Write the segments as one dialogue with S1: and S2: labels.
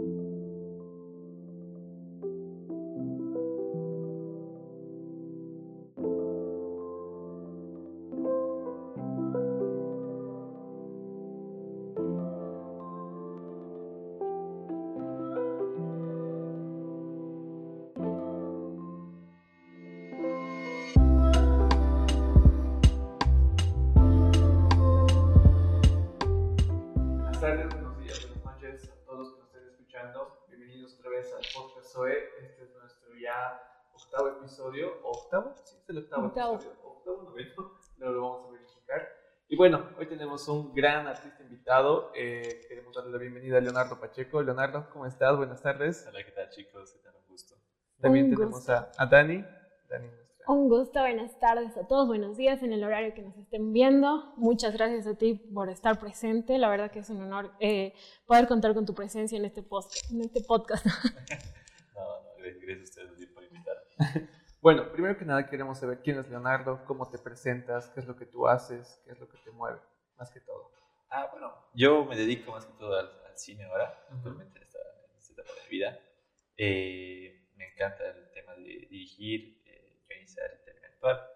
S1: octavo, octavo, episodio, octavo, noveno, no lo vamos a verificar. Y bueno, hoy tenemos un gran artista invitado. Eh, queremos darle la bienvenida a Leonardo Pacheco. Leonardo, ¿cómo estás? Buenas tardes.
S2: Hola, ¿qué tal chicos? ¿Qué tal? Un gusto.
S1: También tenemos a, a, Dani. Dani
S3: un gusto, buenas tardes a todos, buenos días en el horario que nos estén viendo. Muchas gracias a ti por estar presente. La verdad que es un honor eh, poder contar con tu presencia en este, post, en este podcast.
S2: no, no, gracias a ustedes por invitar.
S1: Bueno, primero que nada queremos saber quién es Leonardo, cómo te presentas, qué es lo que tú haces, qué es lo que te mueve, más que todo.
S2: Ah, bueno, yo me dedico más que todo al, cine ahora, actualmente en esta, etapa de mi vida. Eh, me encanta el tema de dirigir, eh, guionizar y interactuar.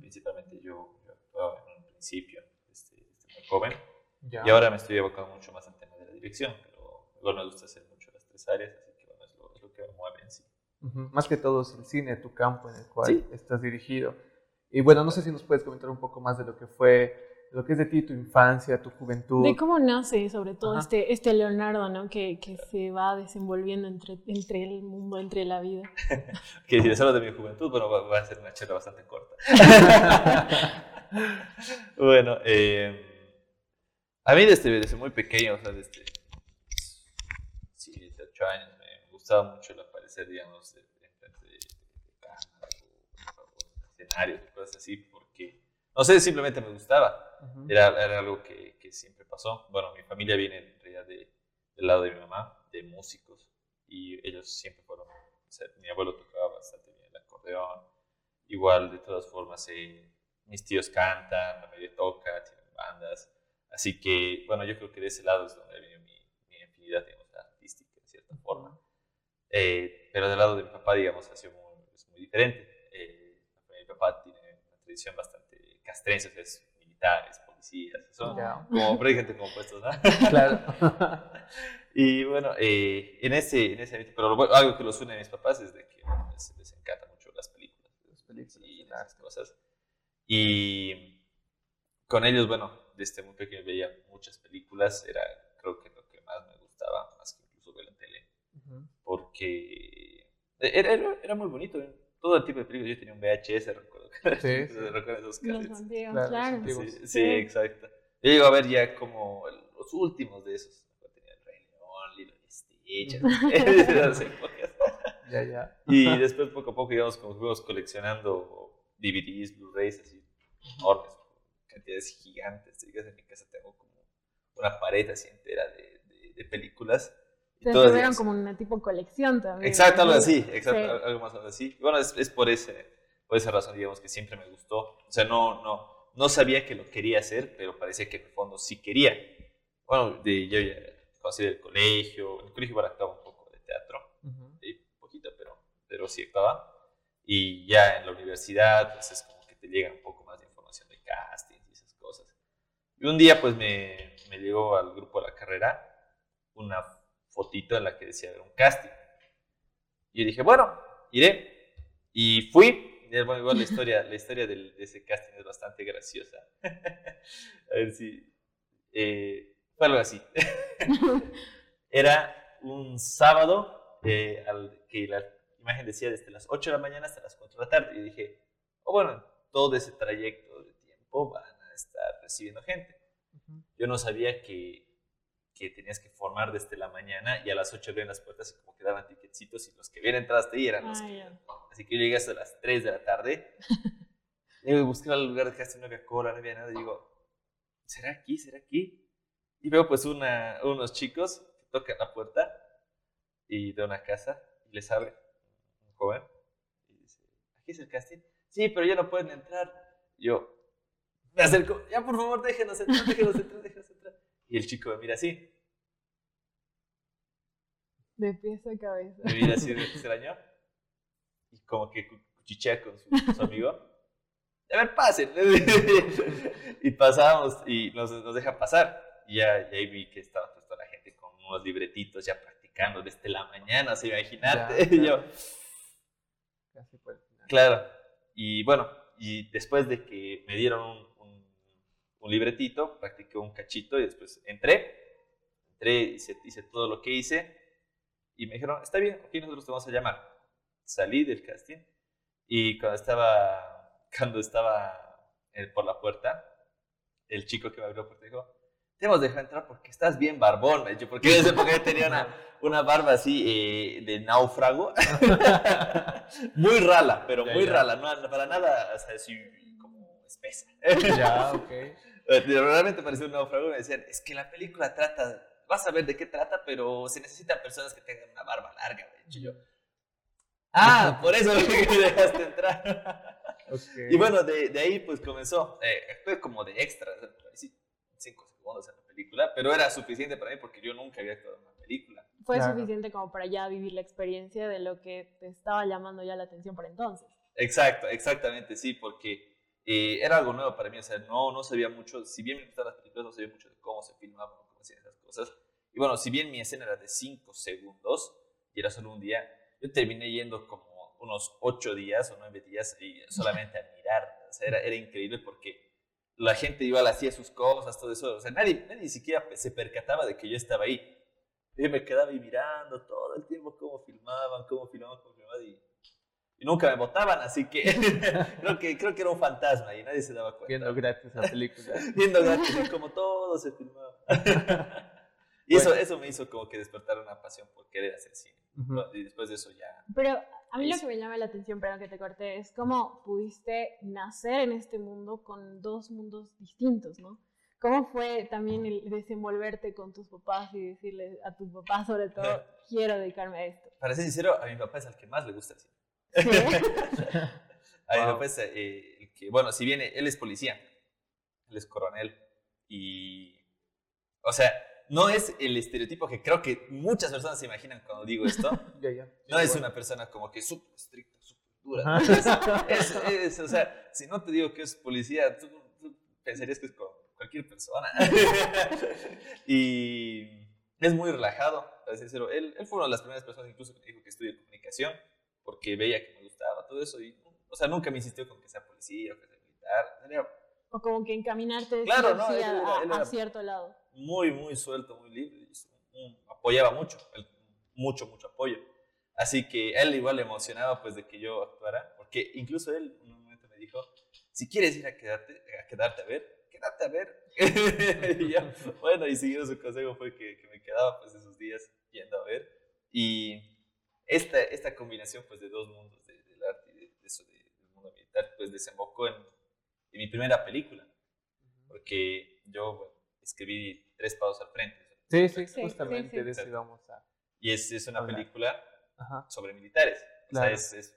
S2: Principalmente yo, yo, actuaba en un principio, desde, muy joven. Y ahora me estoy evocando mucho más al tema de la dirección, pero luego me gusta hacer mucho las tres áreas, así que bueno, es lo, es lo que me mueve en sí.
S1: Más que todo es el cine, tu campo en el cual estás dirigido. Y bueno, no sé si nos puedes comentar un poco más de lo que fue, lo que es de ti, tu infancia, tu juventud.
S3: De cómo nace, sobre todo, este, este Leonardo, ¿no? Que, que, se va desenvolviendo entre, entre el mundo, entre la vida.
S2: que si les hablo de mi juventud, bueno, va, a ser una charla bastante corta. bueno, eh, a mí desde, desde muy pequeño, o sea, desde 7, 8 años, me gustaba mucho la ser, digamos, de, de, de, cámaras o, escenarios y cosas así, porque, no sé, simplemente me gustaba. era, era, algo que, que, siempre pasó. Bueno, mi familia viene en realidad de, del lado de mi mamá, de músicos, y ellos siempre fueron, o sea, mi abuelo tocaba bastante bien el acordeón, igual de todas formas, eh, mis tíos cantan, la media toca, tienen bandas, así que, bueno, yo creo que de ese lado es donde viene mi, mi afinidad, digamos, artística, de cierta forma. Eh, pero del lado de mi papá, digamos, ha sido muy, es muy diferente. Eh, mi papá tiene una tradición bastante castrense, es militares, policías, son como, pero hay gente como puestos, ¿no?
S1: Claro.
S2: y bueno, eh, en ese, en ese pero algo que los une a mis papás es de que les, les encanta mucho las películas, las películas y las cosas. Y con ellos, bueno, desde muy pequeño veía muchas películas, era creo que lo que más me gustaba, más que incluso ver la tele, porque era, era, muy bonito. ¿eh? Todo tipo de películas. Yo tenía un VHS, recuerdo. Sí, recuerdo esos
S3: Los claro.
S2: Sí, sí, exacto. Yo llego a ver ya como los últimos de esos. Tenía el Rey León, Lilo y Stitch.
S1: Ya, ya.
S2: Y después poco a poco íbamos como fuimos coleccionando DVDs, Blu-rays así enormes, cantidades gigantes. En mi casa tengo como una pared así entera de, de, de películas
S3: entonces eran como una tipo colección también.
S2: Exacto, algo así, exacto, algo más así. Bueno, es, es, por, ese, por esa razón, digamos, que siempre me gustó. O sea, no, no, no sabía que lo quería hacer, pero parecía que en el fondo sí quería. Bueno, de, yo ya conocí del colegio, en el colegio igual actuaba un poco de teatro, uh poquito, pero, pero sí actuaba. Y ya en la universidad, pues es como que te llega un poco más de información de castings y esas cosas. Y un día, pues me, me llegó al grupo de la carrera una fotito en la que decía un casting. Y yo dije, bueno, iré. Y fui. Bueno, igual la historia, la historia de ese casting es bastante graciosa. A ver si... Eh, fue algo así. Era un sábado eh, al que la imagen decía desde las 8 de la mañana hasta las 4 de la tarde. Y dije, oh, bueno, todo ese trayecto de tiempo van a estar recibiendo gente. Yo no sabía que que tenías que formar desde la mañana y a las 8 abrían las puertas y como quedaban ticketcitos y los que entrado hasta ahí eran los que... Así que yo llegué hasta las 3 de la tarde. y busqué el lugar de casi no había cola, no había nada. Y digo, ¿será aquí? ¿Será aquí? Y veo pues una, unos chicos que tocan la puerta y de una casa y les abre un joven y dice, ¿aquí es el casting? Sí, pero ya no pueden entrar. yo me acerco, ya por favor déjenos entrar, déjenos entrar, déjenos entrar. Y el chico me mira así.
S3: De pies a cabeza.
S2: Me mira así de extraño. Y como que cuchichea con su, su amigo. A ver, pasen. y pasamos y nos, nos deja pasar. Y ya, y ahí vi que estaba toda la gente con unos libretitos ya practicando desde la mañana, ¿se imagínate?
S1: Ya,
S2: Y yo,
S1: Casi por el final.
S2: Claro. Y bueno, y después de que me dieron un, un- un libretito, practiqué un cachito y después entré. Entré, hice, hice todo lo que hice y me dijeron, está bien, aquí nosotros te vamos a llamar. Salí del casting y cuando estaba, cuando estaba eh, por la puerta, el chico que me abrió la puerta dijo, te hemos dejado entrar porque estás bien barbón, me dicho, porque en esa época yo tenía una, una barba así eh, de náufrago. muy rala, pero
S1: Ya,
S2: muy
S1: ya.
S2: rala, no, para nada o sea, así como espesa.
S1: Ya, ok.
S2: Realmente parecía un náufrago y me decían, es que la película trata, vas a ver de qué trata, pero se necesitan personas que tengan una barba larga. me he dicho yo. Ah, por eso es que me dejaste entrar.
S1: Ok.
S2: y bueno, de, de ahí pues comenzó. Eh, actué como de extra, parecí cinco segundos en la película, pero era suficiente para mí porque yo nunca había actuado en una película.
S3: Fue
S1: Claro.
S3: suficiente como para ya vivir la experiencia de lo que te estaba llamando ya la atención por entonces.
S2: Exacto, exactamente, sí, porque eh, era algo nuevo para mí, o sea, no, no sabía mucho, si bien me gustaban las películas, no sabía mucho de cómo se filmaban, o cómo hacían esas cosas. Y bueno, si bien mi escena era de 5 segundos y era solo un día, yo terminé yendo como unos 8 días o 9 días y solamente a mirar, o sea, era, era increíble porque la gente igual hacía sus cosas, todo eso, o sea, nadie, nadie siquiera se percataba de que yo estaba ahí. Yo me quedaba ahí mirando todo el tiempo cómo filmaban, cómo filmaban, cómo filmaban y y nunca me votaban, así que creo que creo que era un fantasma y nadie se daba cuenta.
S1: Viendo gratis la película.
S2: Viendo gratis, como todo se filmaba. y eso, eso me hizo como que despertar una pasión por querer hacer cine.
S1: Ujú.
S2: Y después de eso ya...
S3: Pero a mí lo que me llama la atención, perdón que te corté, es cómo pudiste nacer en este mundo con dos mundos distintos, ¿no? ¿Cómo fue también el desenvolverte con tus papás y decirle a tus papás, sobre todo, quiero dedicarme a esto?
S2: Para ser sincero, a mi papá es el que más le gusta el cine.
S3: ¿Sí?
S2: A mi
S1: Wow.
S2: papá es eh, el que, bueno, si viene, él es policía, él es coronel y, o sea, no es el estereotipo que creo que muchas personas se imaginan cuando digo esto. No es una persona como que súper estricta, súper dura.
S1: Ajá.
S2: Es, es- o sea, si no te digo que es policía, tú, tú pensarías que es con cualquier persona. y es muy relajado, para ser sincero. Él, él fue una de las primeras personas incluso que me dijo que estudie comunicación, porque veía que me gustaba todo eso. Y, o sea, nunca me insistió con que sea policía o que sea militar. Era
S3: O como que encaminarte
S2: Claro, no, él
S3: a, cierto lado.
S2: Muy, muy suelto, muy libre. y apoyaba mucho, mucho, mucho apoyo. Así que él igual le emocionaba pues de que yo actuara, porque incluso él en un momento me dijo, si quieres ir a quedarte a, quedarte a ver, quédate a ver. y yo, bueno, y siguiendo su consejo fue que, que me quedaba pues esos días yendo a ver. Y esta, esta combinación pues de dos mundos, de- del arte y de, de eso, de- del mundo militar, pues desembocó en, en mi primera película, porque yo bueno, escribí Tres Pasos al Frente.
S1: Sí, sí,
S3: Sí,
S1: justamente
S3: sí, sí.
S1: de eso íbamos a
S2: Y es, es una
S1: Hola.
S2: película
S1: Ajá.
S2: sobre militares. O sea,
S1: Claro.
S2: es, es-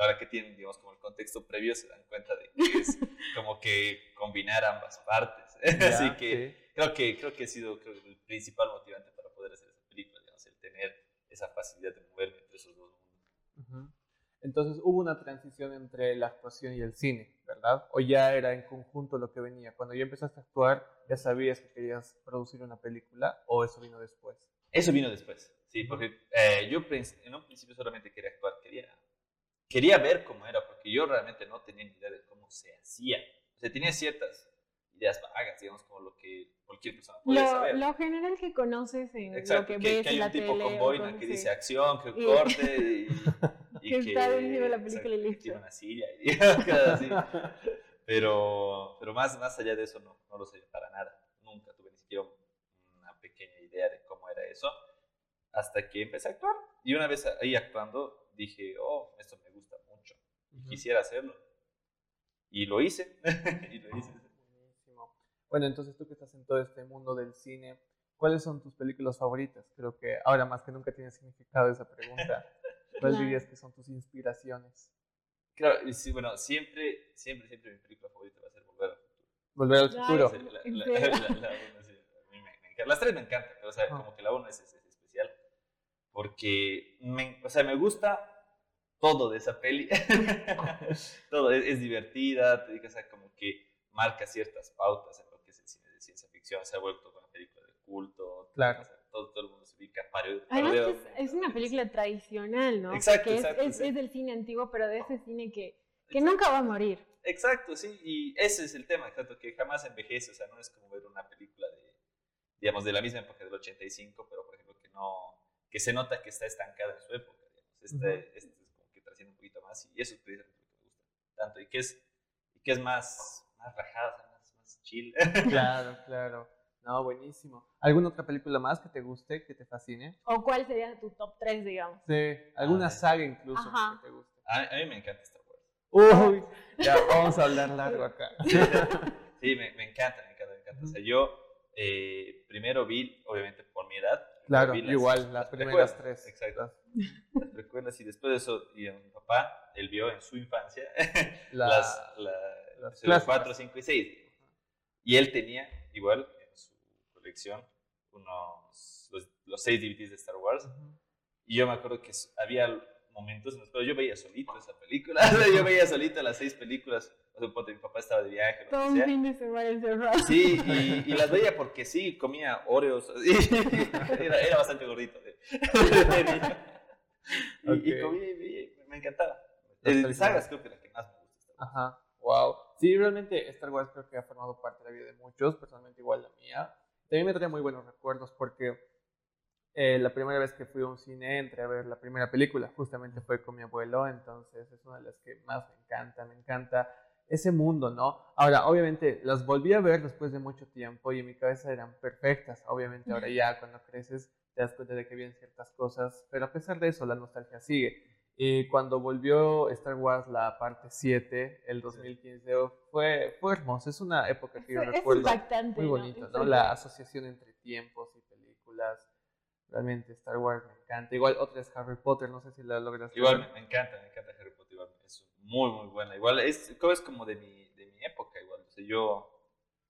S2: ahora que tienen, digamos, como el contexto previo, se dan cuenta de que es como que combinar ambas partes. Así
S1: Ya,
S2: que
S1: sí.
S2: creo que creo que ha sido creo, el principal motivante para poder hacer esa película, digamos, el tener esa facilidad de moverme entre esos dos mundos.
S1: Ujú. Entonces hubo una transición entre la actuación y el cine, ¿verdad? O ya era en conjunto lo que venía. Cuando ya empezaste a actuar, ya sabías que querías producir una película o eso vino después.
S2: Eso vino después, sí, porque eh, yo en un principio solamente quería actuar, quería, quería ver cómo era, porque yo realmente no tenía ni idea de cómo se hacía. O sea, tenía ciertas ideas vagas, digamos, como lo que cualquier persona puede
S3: Lo,
S2: saber.
S3: lo general que conoces en
S2: Exacto,
S3: lo que,
S2: que,
S3: ves
S2: que hay
S3: en la
S2: un tipo
S3: tele.
S2: con boina que dice acción, que
S3: Y-
S2: corte y, y
S3: Que está buenísima la película y
S2: que
S3: listo.
S2: una silla y así. Pero, pero más, más allá de eso no, no lo sabía para nada. Nunca tuve ni siquiera una pequeña idea de cómo era eso. Hasta que empecé a actuar. Y una vez ahí actuando dije, oh, esto me gusta mucho.
S1: Ujú.
S2: Quisiera hacerlo. Y lo hice. y lo hice.
S1: Buenísimo. Bueno, entonces tú que estás en todo este mundo del cine, ¿cuáles son tus películas favoritas? Creo que ahora más que nunca tiene significado esa pregunta. ¿Cuáles
S3: Claro.
S1: dirías que son tus inspiraciones?
S2: Claro, y sí, bueno, siempre, siempre, siempre mi película favorita va a ser Volver al Futuro.
S1: Volver al futuro.
S2: Las tres me encantan, pero o sea,
S1: Ajá.
S2: como que la uno es, es- es especial. porque, me, o sea, me gusta todo de esa peli. todo, es, divertida, te digas, como que marca ciertas pautas en lo que es el cine de ciencia ficción, se ha vuelto una película de culto.
S1: Claro.
S2: Todo, todo, el mundo se ubica. Pario,
S3: Además, es, una película tradicional, ¿no?
S2: Exacto,
S3: es,
S2: exacto,
S3: es, es, del cine antiguo, pero de ese cine que, que nunca va a morir.
S2: Exacto, sí, y ese es el tema, exacto, que jamás envejece, o sea, no es como ver una película de, digamos, de la misma época del 85, pero por ejemplo que no, que se nota que está estancada en su época, digamos, este, este es como que trasciende un poquito más, y eso es precisamente lo que me gusta tanto, y que es, y que es más, más rajada, más, más chill.
S1: Claro, claro. No, buenísimo. ¿Alguna otra película más que te guste, que te fascine?
S3: ¿O cuál sería tu top 3, digamos?
S1: Sí, alguna saga incluso que te guste.
S2: A, a mí me encanta Star Wars.
S1: Uy, ya vamos a hablar largo acá.
S2: sí, me, me, encanta, me encanta, me encanta. O sea, yo eh, primero vi, obviamente por mi edad.
S1: Claro,
S2: las,
S1: igual, las, primeras tres.
S2: Exacto. Las precuelas y después de eso, y a mi papá, él vio en su infancia la, las, la, las 4, 5 y 6. Y él tenía, igual, colección, unos, los, los 6 DVDs de Star Wars. Uh -huh. Y yo me acuerdo que había momentos en los cuales yo veía solito esa película. yo veía solito las seis películas. O sea, mi papá estaba de viaje.
S3: Todo un fin de semana encerrado.
S2: Sí, y, y, las veía porque sí, comía Oreos. era, era, bastante gordito. De, de y, okay. y, comía y veía, me encantaba. De sagas creo que la que más me gusta.
S1: Ajá, wow. Sí, realmente Star Wars creo que ha formado parte de la vida de muchos, personalmente igual la mía. También me trae muy buenos recuerdos porque eh, la primera vez que fui a un cine entré a ver la primera película, justamente fue con mi abuelo, entonces es una de las que más me encanta, me encanta ese mundo, ¿no? Ahora, obviamente, las volví a ver después de mucho tiempo y en mi cabeza eran perfectas, obviamente ahora ya cuando creces te das cuenta de que vienen ciertas cosas, pero a pesar de eso la nostalgia sigue. Y cuando volvió Star Wars la parte 7, el 2015, fue, fue hermoso, es una época que yo
S3: es
S1: recuerdo
S3: impactante,
S1: muy bonito, ¿no? ¿no? La asociación entre tiempos y películas realmente Star Wars me encanta. Igual otra es Harry Potter, no sé si la logras
S2: Igual me, me, encanta, me encanta Harry Potter, igual es muy muy buena. Igual es, es como de mi, de mi época, igual. O sea, yo,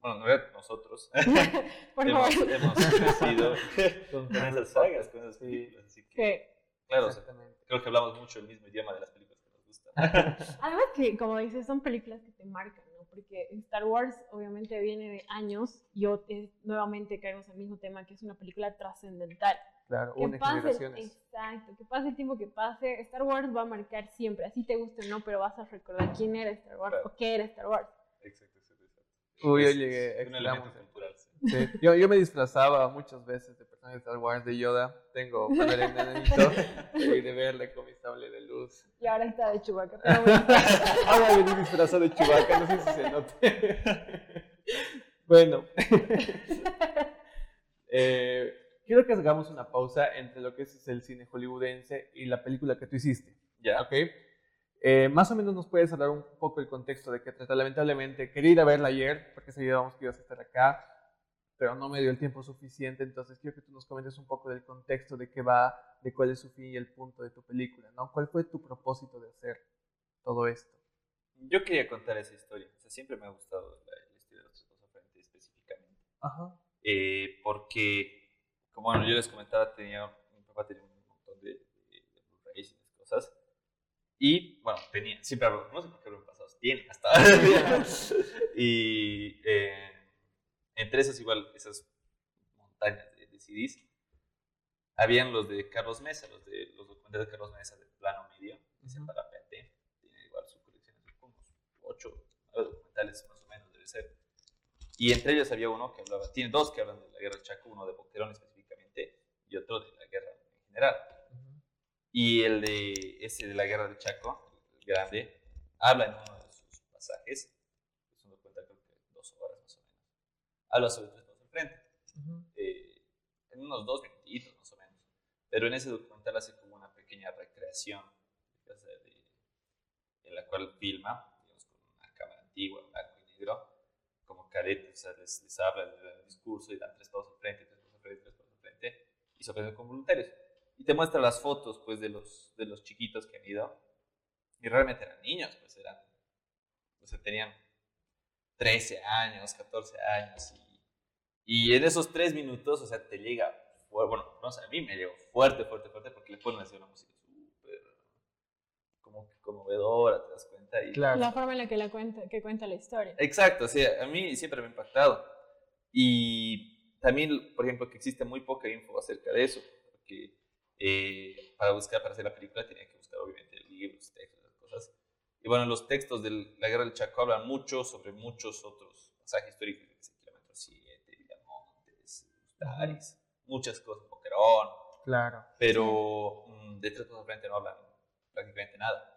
S2: bueno, no nosotros,
S3: Por
S2: hemos,
S3: favor.
S2: hemos crecido con, esas sagas, con esas películas. Así que, Claro, o sea, creo que hablamos mucho el mismo idioma de las películas que nos gustan.
S3: Además que, como dices, son películas que te marcan, ¿no? Porque Star Wars obviamente viene de años y es, nuevamente caemos al mismo tema, que es una película trascendental.
S1: Claro,
S3: que pase,
S1: generaciones.
S3: exacto, que pase el tiempo que pase, Star Wars va a marcar siempre, así te guste o no, pero vas a recordar quién era Star Wars
S2: Claro.
S3: o qué era Star Wars.
S2: Exacto, exacto, exacto.
S1: Uy, yo llegué,
S2: es un cultural. sí.
S1: Sí, Yo, yo me disfrazaba muchas veces de personaje de Star Wars, de Yoda. Tengo cuando era nenito y de verle con mi sable de luz.
S3: Y ahora está de bueno.
S1: Ahora vení disfrazado de Chewbacca, no sé si se note. bueno. Eh, quiero que hagamos una pausa entre lo que es el cine hollywoodense y la película que tú hiciste.
S2: Ya.
S1: ¿Ok? Eh, más o menos nos puedes hablar un poco el contexto de qué trata. Lamentablemente quería ir a verla ayer porque sabíamos que ibas a estar acá, pero no me dio el tiempo suficiente. Entonces quiero que tú nos comentes un poco del contexto de qué va, de cuál es su fin y el punto de tu película, ¿no? ¿Cuál fue tu propósito de hacer todo esto?
S2: Yo quería contar esa historia. O sea, siempre me ha gustado la, la historia de los dos frente específicamente.
S1: Ajá.
S2: Eh, porque, como bueno, yo les comentaba, tenía, mi papá tenía un montón de, de, de Blu-rays y esas cosas. Y, bueno, tenía, siempre hablo, no sé por qué hablo en pasado, tiene hasta ahora. y eh, entre esas, igual, esas montañas de, de CDs, habían los de Carlos Mesa, los, de, los documentales de Carlos Mesa de plano medio, que se para PT. Tiene igual su colección de unos 8, 9 documentales más o menos, debe ser. Y entre ellos había uno que hablaba, tiene dos que hablan de la guerra del Chaco, uno de Boquerón específicamente y otro de la guerra en general. Y el de ese de la guerra del Chaco, el grande, habla en uno de sus pasajes, es un documental creo que dos horas más o menos, habla sobre tres pasos al frente, eh, en unos dos minutitos más o menos. Pero en ese documental hace como una pequeña recreación o sea, de- en la cual filma, digamos, con una cámara antigua, blanco y negro, como caretas, o sea, les, les habla, les da el discurso y dan tres pasos al frente, tres pasos al frente, tres pasos al frente, y se ofrecen con voluntarios. Y te muestra las fotos, pues, de los, de los chiquitos que han ido, y realmente eran niños, pues, eran, o sea, tenían 13 años, 14 años, y, y en esos tres minutos, o sea, te llega bueno, no sé, a mí me llegó fuerte, fuerte, fuerte, porque le ponen así una música súper como que conmovedora, te das cuenta. Y,
S1: Claro.
S3: La forma en la que, la cuenta, que cuenta la historia.
S2: Exacto, sí, a mí siempre me ha impactado. Y también, por ejemplo, que existe muy poca info acerca de eso, porque eh, para buscar, para hacer la película, tenía que buscar obviamente libros, textos. Y bueno, los textos de la Guerra del Chaco hablan mucho sobre muchos otros pasajes históricos, Kilómetro 7, Villamontes, Ustaris, muchas cosas, Boquerón,
S1: Claro.
S2: pero mm, de tres cosas frente no hablan prácticamente nada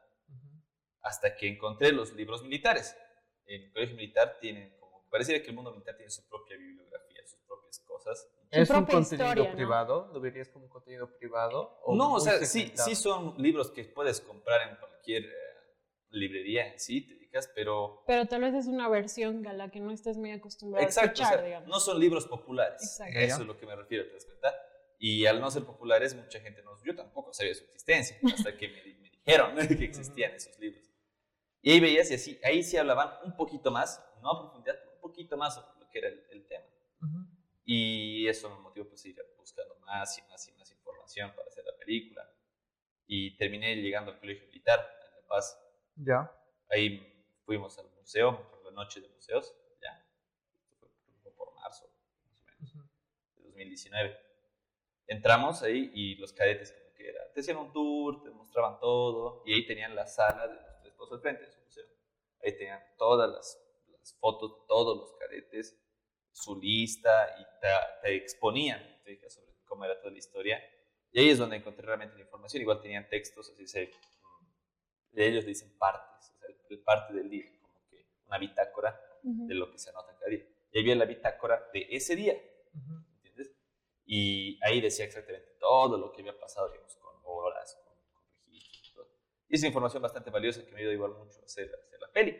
S2: hasta que encontré los libros militares. En el colegio militar tienen como, pareciera que el mundo militar tiene su propia bibliografía, sus propias cosas.
S1: ¿Es un contenido
S3: historia, ¿no?
S1: privado? ¿Lo verías como un contenido privado?
S2: no, o sea, sí, sí son libros que puedes comprar en cualquier eh, librería en sí, te dedicas, pero...
S3: Pero tal vez es una versión a la que no estés muy acostumbrado
S2: Exacto,
S3: a
S2: o
S3: escuchar,
S2: sea,
S3: digamos.
S2: no son libros populares.
S3: Exacto.
S2: Eso es lo que me refiero, ¿te das cuenta? Y al no ser populares, mucha gente no... Yo tampoco sabía su existencia, hasta que me, me dijeron que existían esos libros. Y ahí veías y así, ahí sí hablaban un poquito más, no a profundidad, pero un poquito más sobre lo que era el, el tema.
S1: Ujú.
S2: Y eso me motivó pues a ir buscando más y más y más información para hacer la película. Y terminé llegando al colegio militar en La Paz.
S1: Ya.
S2: Ahí fuimos al museo, por la noche de museos, ya. Por marzo, más o menos,
S1: Ujú.
S2: de 2019. Entramos ahí y los cadetes como que era, te hacían un tour, te mostraban todo, y ahí tenían la sala de los tres pozos al frente de su museo. Ahí tenían todas las, las fotos de todos los cadetes, su lista, y te, te exponían te sobre cómo era toda la historia. Y ahí es donde encontré realmente la información. Igual tenían textos, así se, de ellos dicen partes, o sea, el, el parte del día, como que una bitácora
S3: Ujú.
S2: de lo que se anota cada día. Y ahí había la bitácora de ese día,
S1: Ujú.
S2: ¿entiendes? Y ahí decía exactamente todo lo que había pasado, digamos, con horas, con, con registros y todo. Y es información bastante valiosa que me ayuda igual mucho a hacer, a hacer la peli.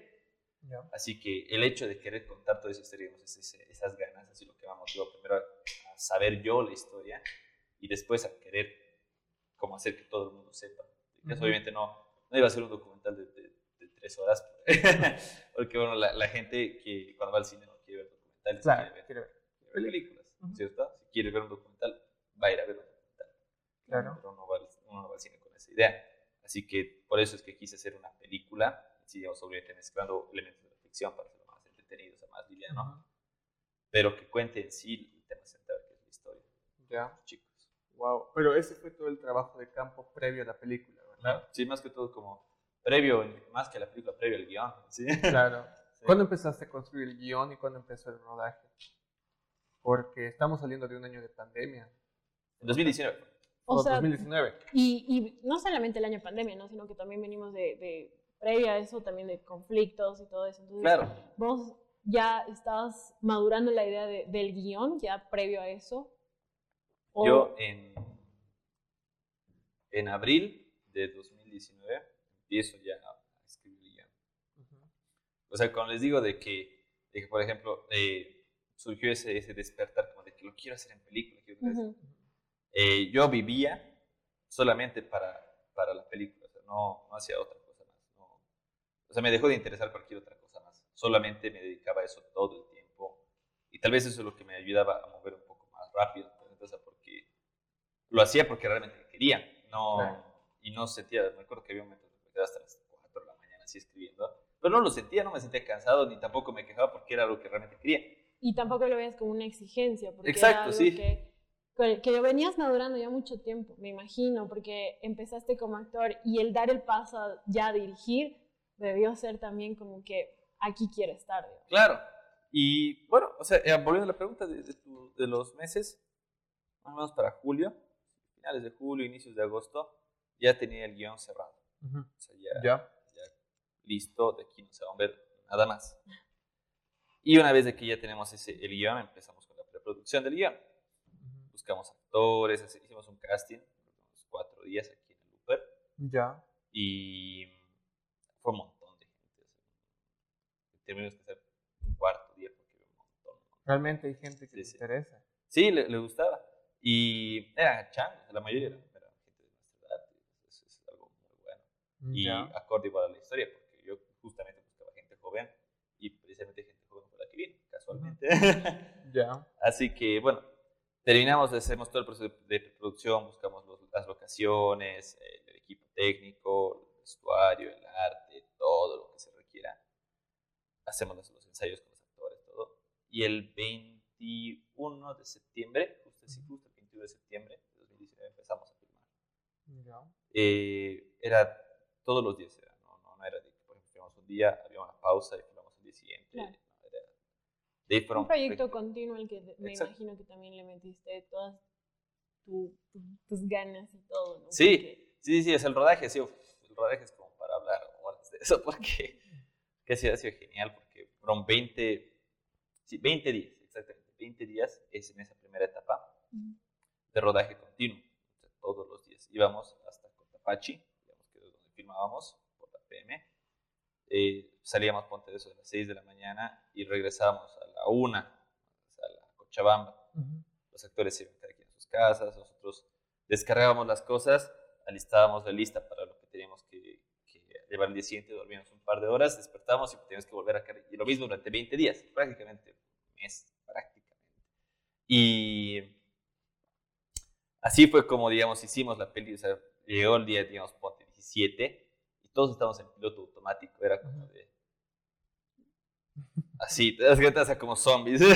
S1: Ya.
S2: Así que el hecho de querer contar toda esa historia, digamos, es ese- esas ganas, así lo que me ha motivado primero a, saber yo la historia y después a querer como hacer que todo el mundo sepa. Que eso
S1: Ujú.
S2: obviamente no, no iba a ser un documental de, de- de tres horas, porque bueno, la, la gente que cuando va al cine no quiere ver documentales,
S1: Claro.
S2: quiere ver
S1: quiero ver.
S2: ver películas,
S1: Ujú.
S2: ¿cierto? Si quiere ver un documental, va a ir a ver un documental.
S1: Claro.
S2: Pero no va, uno no va al cine con esa idea. Así que por eso es que quise hacer una película, sí, digamos, obviamente mezclando elementos de la ficción para hacerlo más entretenido, o sea, más liviano,
S1: Ujú.
S2: pero que cuente en sí el tema central que es la historia
S1: Ya.
S2: los chicos.
S1: Wow. Pero ese fue todo el trabajo de campo previo a la película, ¿verdad?
S2: Sí, más que todo como previo, más que la película, previo al guion. ¿sí?
S1: Claro.
S2: Sí.
S1: ¿Cuándo empezaste a construir el guion y cuándo empezó el rodaje? Porque estamos saliendo de un año de pandemia.
S2: En 2019.
S3: O
S1: O
S3: sea,
S1: 2019.
S3: Y, y no solamente el año pandemia, ¿no? Sino que también venimos de, de previa a eso, también de conflictos y todo eso. Entonces,
S2: Claro.
S3: vos ya estabas madurando la idea de- del guion, ya previo a eso. O-
S2: Yo en, en abril de 2019 empiezo ya a escribir guion.
S1: Ujú.
S2: O sea, cuando les digo de que, de que por ejemplo, eh, surgió ese, ese despertar como de que lo quiero hacer en película, quiero hacer
S3: Ujú.
S2: esto. Eh, yo vivía solamente para, para la película, o sea, no, no hacía otra cosa más. no. o sea, me dejó de interesar cualquier otra cosa más. Solamente me dedicaba a eso todo el tiempo. Y tal vez eso es lo que me ayudaba a mover un poco más rápido, o sea, porque lo hacía porque realmente quería. No,
S1: Claro.
S2: Y no sentía, me acuerdo que había un momento que me quedaba hasta las 4 de la mañana así escribiendo. Pero no lo sentía, no me sentía cansado, ni tampoco me quejaba porque era lo que realmente quería.
S3: Y tampoco lo veas como una exigencia, porque
S2: Exacto,
S3: era algo
S2: sí.
S3: que, que lo venías madurando ya mucho tiempo, me imagino, porque empezaste como actor y el dar el paso a ya dirigir debió ser también como que aquí quiero estar. digamos.
S2: Claro. Y bueno, o sea, eh, volviendo a la pregunta de, de tu- de los meses, más o menos para julio, finales de julio, inicios de agosto, ya tenía el guion cerrado.
S1: Ujú.
S2: O sea, ya,
S1: Ya.
S2: ya listo, de aquí no se va a ver nada más. Y una vez de que ya tenemos ese, el guion, empezamos con la preproducción del guion.
S1: Ujú.
S2: Buscamos actores, hicimos un casting, unos cuatro días aquí en el Uber,
S1: Ya.
S2: y fue un montón de gente. Tuvimos que hacer un cuarto día porque un montón.
S1: Realmente hay gente que
S2: Sí,
S1: le
S2: sí.
S1: interesa.
S2: Sí, le, le gustaba. Y eran changos, la mayoría eran, eran gente de nuestra edad. y Eso es algo muy bueno. Y
S1: Ya.
S2: acorde igual a la historia, porque yo justamente buscaba gente joven y precisamente gente joven fue la que vino, casualmente.
S1: Ya.
S2: Así que, bueno, terminamos hacer todo el proceso de producción, buscamos las locaciones, el equipo técnico, el vestuario, el arte, todo lo que se requiera. Hacemos los, ensayos con los actores, todo. Y el 21 de septiembre, justo, sí, justo el 21 de septiembre de 2019 empezamos a filmar. Eh, era todos los días, era, no, no, era de que, por ejemplo, filmamos un día, había una pausa y filmamos el día siguiente
S3: un proyecto continuo el que me imagino que también le metiste todas tus ganas y todo, ¿no?
S2: Sí, sí, sí, es el rodaje, sí, el rodaje es como para hablar de eso, porque que ha sido, genial, porque fueron 20, sí, 20 días, exactamente, 20 días es en esa primera etapa de rodaje continuo, todos los días. Íbamos hasta Cotapachi, que filmábamos, por la PM, eh, salíamos, ponte de eso, de las 6 de la mañana y regresábamos a la 1, a la Cochabamba. Los actores se iban aquí en sus casas, nosotros descargábamos las cosas, alistábamos la lista para lo que teníamos que, llevar el día siguiente, dormíamos un par de horas, despertábamos y teníamos que volver a cargar. Y lo mismo durante 20 días, prácticamente un mes, prácticamente. Y así fue como, digamos, hicimos la peli, o sea, llegó el día, digamos, ponte 17 todos estamos en piloto automático, era como de... Así, te das cuenta, como zombies.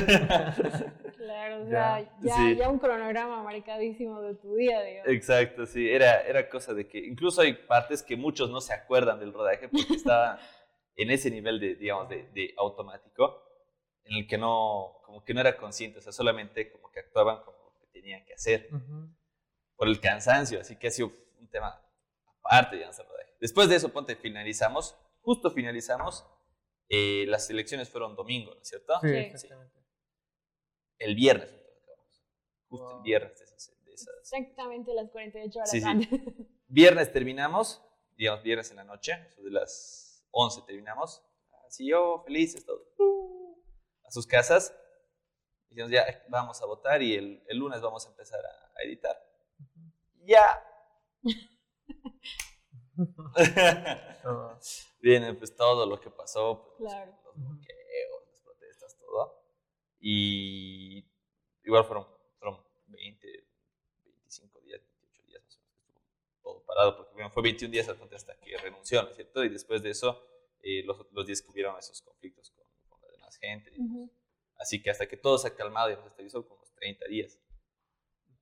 S3: Claro, o sea, ya, ya, un cronograma marcadísimo de tu día, digamos.
S2: Exacto, sí, era, era cosa de que incluso hay partes que muchos no se acuerdan del rodaje porque estaban en ese nivel de, digamos, de, de, automático en el que no, como que no era consciente, o sea, solamente como que actuaban como lo que tenían que hacer por el cansancio, así que ha sido un tema aparte, digamos, el rodaje. Después de eso, ponte, finalizamos, justo finalizamos, eh, las elecciones fueron domingo, ¿no es cierto?
S1: Sí, exactamente.
S2: El viernes, justo el viernes de esas,
S3: Exactamente las 48 horas
S2: sí, Viernes terminamos, digamos, viernes en la noche, eso de las 11 terminamos, así yo, felices, todos, a sus casas, dijimos ya, vamos a votar y el, el lunes vamos a empezar a, a editar. Ya. Viene pues todo lo que pasó, pues, los bloqueos, las protestas, todo. Y igual fueron, fueron 20, 25 días, 28 días más o menos estuvo todo parado, porque fue 21 días hasta que renunció, ¿no es cierto? Y después de eso, eh, los, los, días que hubieron esos conflictos con, con la demás gente. Así que hasta que todo se ha calmado, y se estabilizó como unos 30 días.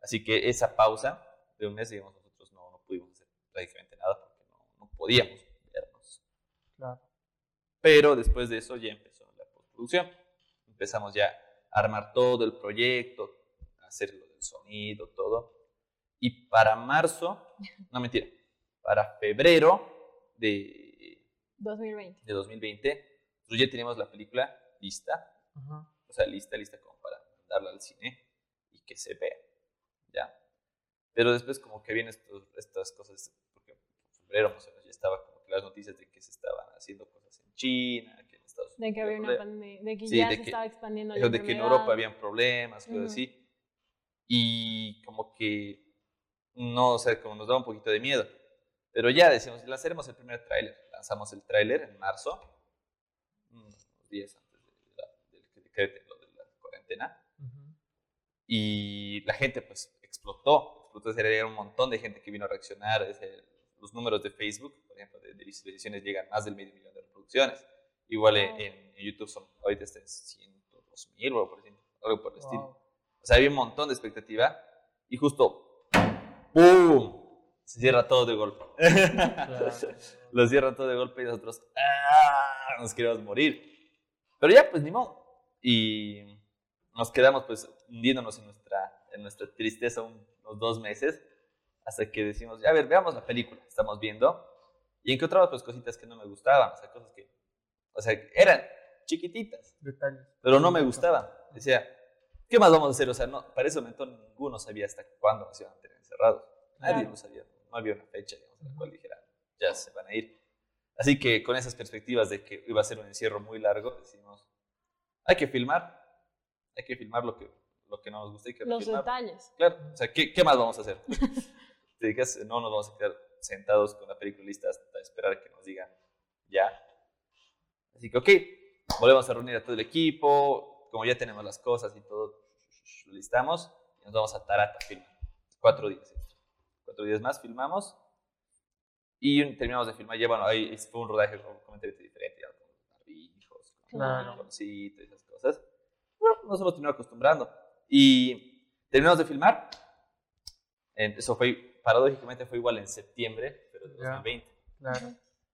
S2: Así que esa pausa de un mes, digamos, nosotros no, no pudimos hacer prácticamente nada podíamos vernos.
S1: Claro.
S2: Pero después de eso ya empezó la postproducción. Empezamos ya a armar todo el proyecto, a hacer lo del sonido, todo. Y para marzo, no mentira, para febrero de
S3: 2020,
S2: de 2020 nosotros ya teníamos la película lista. O sea, lista, lista como para darla al cine y que se vea. ¿Ya? Pero después como que vienen estas cosas, porque en febrero pues, ya estaba como que las noticias de que se estaban haciendo cosas en China, que en Estados
S3: Unidos. De que había una pandemia, de que ya se estaba expandiendo la
S2: De que en Europa habían problemas, cosas así. Y como que, no, o sea, como nos daba un poquito de miedo. Pero ya decimos, lanzaremos el primer tráiler. Lanzamos el tráiler en marzo, unos días antes de, que decrete lo de la cuarentena. Y la gente pues explotó, explotó, era un montón de gente que vino a reaccionar, los números de Facebook, por ejemplo, de, visualizaciones llegan más del medio millón de reproducciones. Igual en, YouTube son, ahorita están 102 mil o algo por el estilo. O sea, había un montón de expectativa y justo, ¡pum! Se cierra todo de golpe. Lo cierra todo de golpe y nosotros, ¡ah! Nos queríamos morir. Pero ya, pues ni modo. Y nos quedamos pues hundiéndonos en nuestra, en nuestra tristeza unos dos meses hasta que decimos, a ver, veamos la película, estamos viendo, y encontramos pues cositas que no me gustaban, o sea, cosas que, o sea, eran chiquititas,
S1: Detalles.
S2: pero no me gustaban. Decía, ¿qué más vamos a hacer? O sea, no, para ese momento ninguno sabía hasta cuándo nos iban a tener encerrados. Nadie lo sabía, no había una fecha, digamos, en la cual dijera, ya se van a ir. Así que con esas perspectivas de que iba a ser un encierro muy largo, decimos, hay que filmar, hay que filmar lo que, lo que no nos gusta. y que
S3: Los detalles.
S2: Claro, o sea, ¿qué, ¿qué, más vamos a hacer? te digas, no nos vamos a quedar sentados con la película lista hasta esperar que nos digan ya. Así que, ok, volvemos a reunir a todo el equipo, como ya tenemos las cosas y todo, lo listamos, y nos vamos a Tarata a filmar. Cuatro días. Cuatro días más filmamos y terminamos de filmar. Ya, bueno, ahí fue un rodaje completamente diferente, ya, con barbijos, con
S1: Claro.
S2: y esas cosas. Bueno, nos hemos terminado acostumbrando. Y terminamos de filmar. Eso fue, paradójicamente, fue igual en septiembre, pero de
S1: Ya.
S2: 2020.
S1: Claro.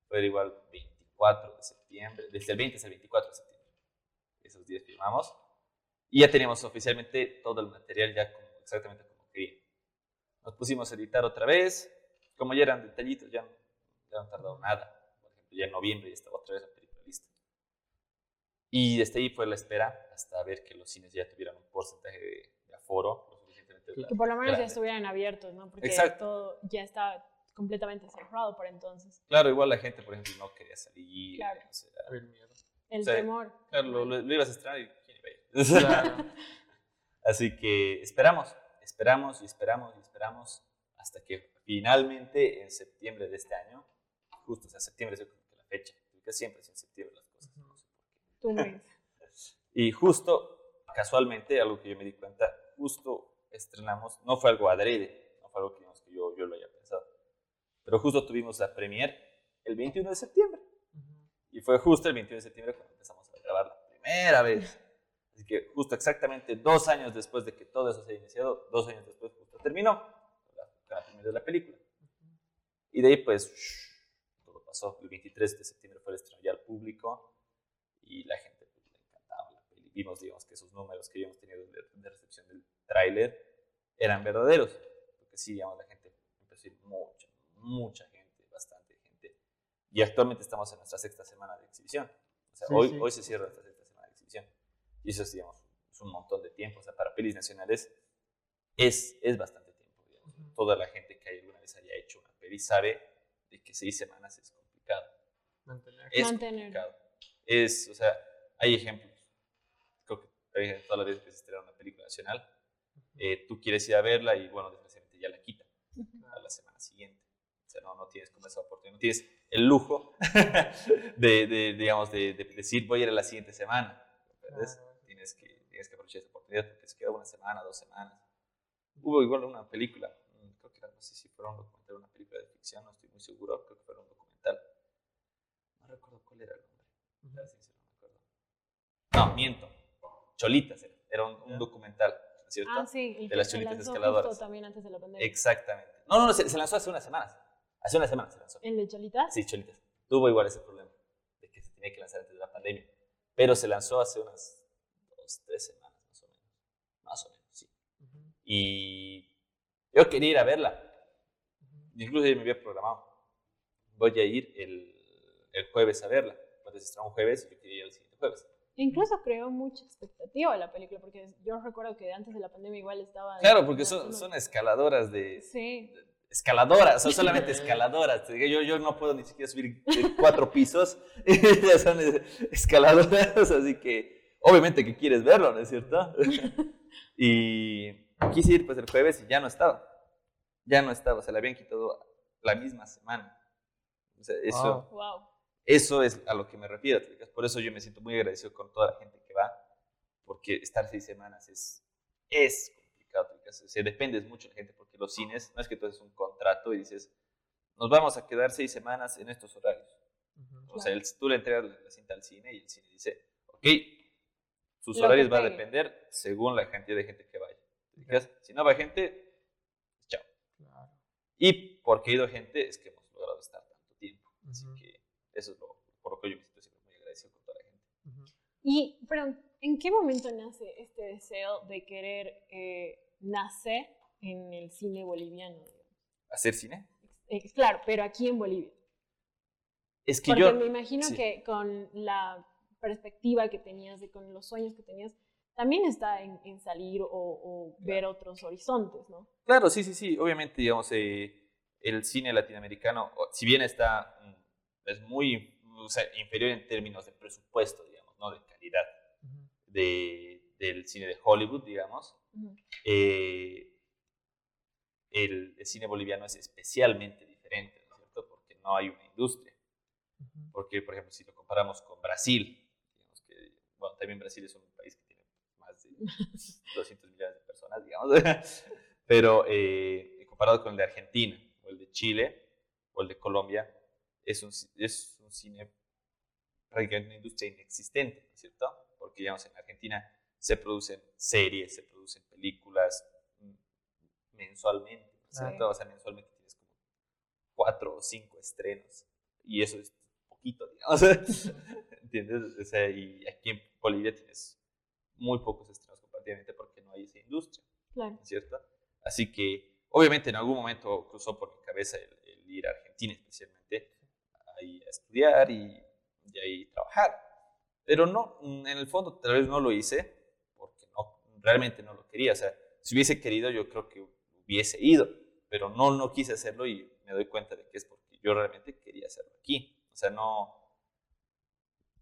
S2: Fue igual 24 de septiembre, desde el 20 hasta el 24 de septiembre. Esos días filmamos. Y ya teníamos oficialmente todo el material ya como, exactamente como quería. Nos pusimos a editar otra vez. Como ya eran detallitos, ya, no- ya no tardado nada. Por ejemplo, ya en noviembre ya estaba otra vez la película lista. Y desde ahí fue la espera hasta ver que los cines ya tuvieran un porcentaje de, de aforo
S3: Que por lo menos ya estuvieran abiertos, ¿no? Porque
S2: Exacto.
S3: todo ya está completamente cerrado por entonces.
S2: Claro, igual la gente, por ejemplo, no quería salir.
S3: Claro.
S2: o sea,
S1: ver, miedo.
S3: El
S2: Sí.
S3: temor.
S2: Claro, lo, lo- lo ibas a estrenar y quién iba a ir?
S1: Claro.
S2: Así que esperamos, esperamos y esperamos y esperamos hasta que finalmente en septiembre de este año, justo, o sea, septiembre es la fecha, porque siempre es en septiembre las cosas, no sé por qué. Y justo, casualmente, algo que yo me di cuenta, justo estrenamos, no fue algo adrede, no fue algo que, digamos, que yo, yo lo haya pensado, pero justo tuvimos la premier el 21 de septiembre. Y fue justo el 21 de septiembre cuando empezamos a grabar la primera vez. Así que justo exactamente dos años después de que todo eso se haya iniciado, dos años después justo terminó la, la primera de la película. Y de ahí pues shh, todo pasó. El 23 de septiembre fue el estreno ya al público y la gente pues, le encantaba la peli. Vimos digamos que esos números que habíamos tenido de, de recepción del tráiler eran verdaderos. Porque sí, digamos, la gente empezó a ir mucha, mucha gente, bastante gente. Y actualmente estamos en nuestra sexta semana de exhibición. O sea,
S1: Sí,
S2: hoy,
S1: sí.
S2: hoy se cierra nuestra sexta semana de exhibición. Y eso es, digamos, es un montón de tiempo. O sea, para pelis nacionales es, es bastante tiempo. Digamos.
S1: Ujú.
S2: Toda la gente que alguna vez haya hecho una peli sabe de que seis semanas es complicado.
S1: Mantener.
S2: Es
S3: Mantener.
S2: complicado. Es, o sea, hay ejemplos. Todas las veces que se estrena una película nacional, eh, tú quieres ir a verla y, bueno, desgraciadamente ya la quitan a la semana siguiente. O sea, no, no tienes como esa oportunidad, no tienes el lujo de, de, digamos, de, de decir voy a ir a la siguiente semana. Tienes, que, tienes que aprovechar esa oportunidad porque se queda una semana, dos semanas. Hubo igual una película, mm, creo que era, no sé si fuera un documental una película de ficción, no estoy muy seguro, creo que fue un documental. No recuerdo cuál era el nombre. Me acuerdo. No, miento. Cholitas era, era un, un documental, ¿no es cierto?
S3: Ah, sí. el
S2: De las
S3: se
S2: cholitas
S3: lanzó
S2: escaladoras.
S3: justo también antes de la pandemia.
S2: Exactamente. No, no, no, se, se lanzó hace unas semanas. Hace unas semanas se lanzó.
S3: ¿El de Cholitas?
S2: Sí, Cholitas. Tuvo igual ese problema de que se tenía que lanzar antes de la pandemia. Pero se lanzó hace unas dos, tres semanas, más o menos. Más o menos, sí. Y yo quería ir a verla.
S1: Ujú.
S2: Incluso ya me había programado. Voy a ir el, el jueves a verla. Cuando se un jueves, yo quería ir el siguiente jueves.
S3: Incluso creó mucha expectativa la película, porque yo recuerdo que antes de la pandemia igual estaba...
S2: Claro, porque son, escaladoras de,
S3: Sí,
S2: escaladoras, son solamente escaladoras. Yo, yo no puedo ni siquiera subir cuatro pisos, ya son es- escaladoras, así que obviamente que quieres verlo, ¿no es cierto? Y quise ir pues el jueves y ya no estaba, ya no estaba, se la habían quitado la misma semana. O sea, eso,
S1: Wow.
S3: wow.
S2: Eso es a lo que me refiero, por eso yo me siento muy agradecido con toda la gente que va, porque estar seis semanas es, es complicado. O sea, dependes mucho de la gente, porque los cines, no es que tú haces un contrato y dices, nos vamos a quedar seis semanas en estos horarios. O sea, el- tú le entregas la, la cinta al cine y el cine dice, ok, sus
S3: Lo
S2: horarios van a depender según la cantidad de gente que vaya. ¿Te fijas? Si no va gente, chao.
S1: Claro.
S2: Y porque ha ido gente es que hemos logrado estar tanto tiempo. Así que eso es lo, por lo que yo me siento siempre muy agradecido con toda la gente.
S1: Ujú.
S3: Y, pero, ¿en qué momento nace este deseo de querer eh, nacer en el cine boliviano?
S2: ¿Hacer cine?
S3: Eh, claro, pero aquí en Bolivia.
S2: Es que
S3: Porque
S2: yo...
S3: me imagino
S2: sí.
S3: que con la perspectiva que tenías, de, con los sueños que tenías, también está en, en salir o, o ver otros horizontes, ¿no?
S2: Claro, sí, sí, sí. Obviamente, digamos, eh, el cine latinoamericano, si bien está, mm, es muy o sea, inferior en términos de presupuesto, digamos, no de calidad
S1: Ujú.
S2: de, del cine de Hollywood, digamos,
S3: Ujú.
S2: eh, el, el cine boliviano es especialmente diferente, ¿no es cierto? Porque no hay una industria.
S1: Ujú.
S2: Porque, por ejemplo, si lo comparamos con Brasil, digamos que, bueno, también Brasil es un país que tiene más de 200 millones de personas. personas, digamos. Pero eh, comparado con el de Argentina, o el de Chile, o el de Colombia, es un, es un cine prácticamente una industria inexistente, ¿cierto? Porque, digamos, en Argentina se producen series, se producen películas mm, mensualmente, ¿cierto? O sea, mensualmente tienes como cuatro o cinco estrenos. Y eso es poquito, digamos. ¿Entiendes? O sea, y aquí en Bolivia tienes muy pocos estrenos comparativamente porque no hay esa industria. Claro. ¿Cierto? Así que, obviamente, en algún momento cruzó por mi cabeza el, ir a Argentina, especialmente, ahí a estudiar y, y ahí trabajar. Pero no, en el fondo tal vez no lo hice porque no, realmente no lo quería. O sea, si hubiese querido, yo creo que hubiese ido, pero no, no quise hacerlo y me doy cuenta de que es porque yo realmente quería hacerlo aquí. O sea, no,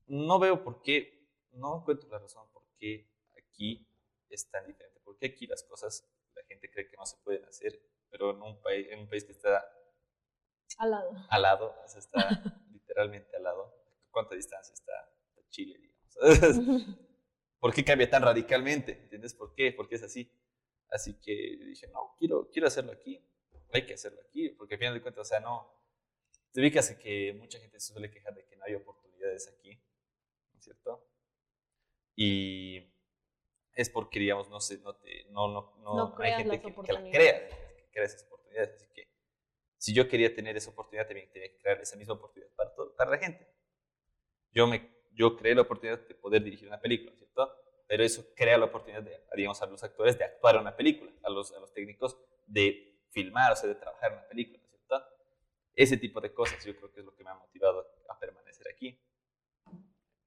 S2: no veo por qué, no encuentro la razón por qué aquí es tan diferente. Porque aquí las cosas, la gente cree que no se pueden hacer, pero en un país, en un país que está
S3: al lado,
S2: al lado, o sea, está literalmente al lado. ¿Cuánta distancia está Chile, digamos? ¿Por qué cambia tan radicalmente? ¿Entiendes por qué? ¿Por qué es así? Así que dije, no, quiero, quiero hacerlo aquí. Hay que hacerlo aquí, porque al final de cuentas, o sea, no. Te ubicas que mucha gente se suele quejar de que no hay oportunidades aquí, ¿cierto? Y es porque, digamos, no sé, no, te, no, no, no, hay gente que, que, la crea, que crea esas oportunidades. Así que si yo quería tener esa oportunidad, también tenía que crear esa misma oportunidad para, para la gente. Yo, me, yo creé la oportunidad de poder dirigir una película, ¿cierto? Pero eso crea la oportunidad, de, digamos, a los actores de actuar en una película, a los, a los técnicos de filmar, o sea, de trabajar en una película, ¿cierto? Ese tipo de cosas yo creo que es lo que me ha motivado a permanecer aquí,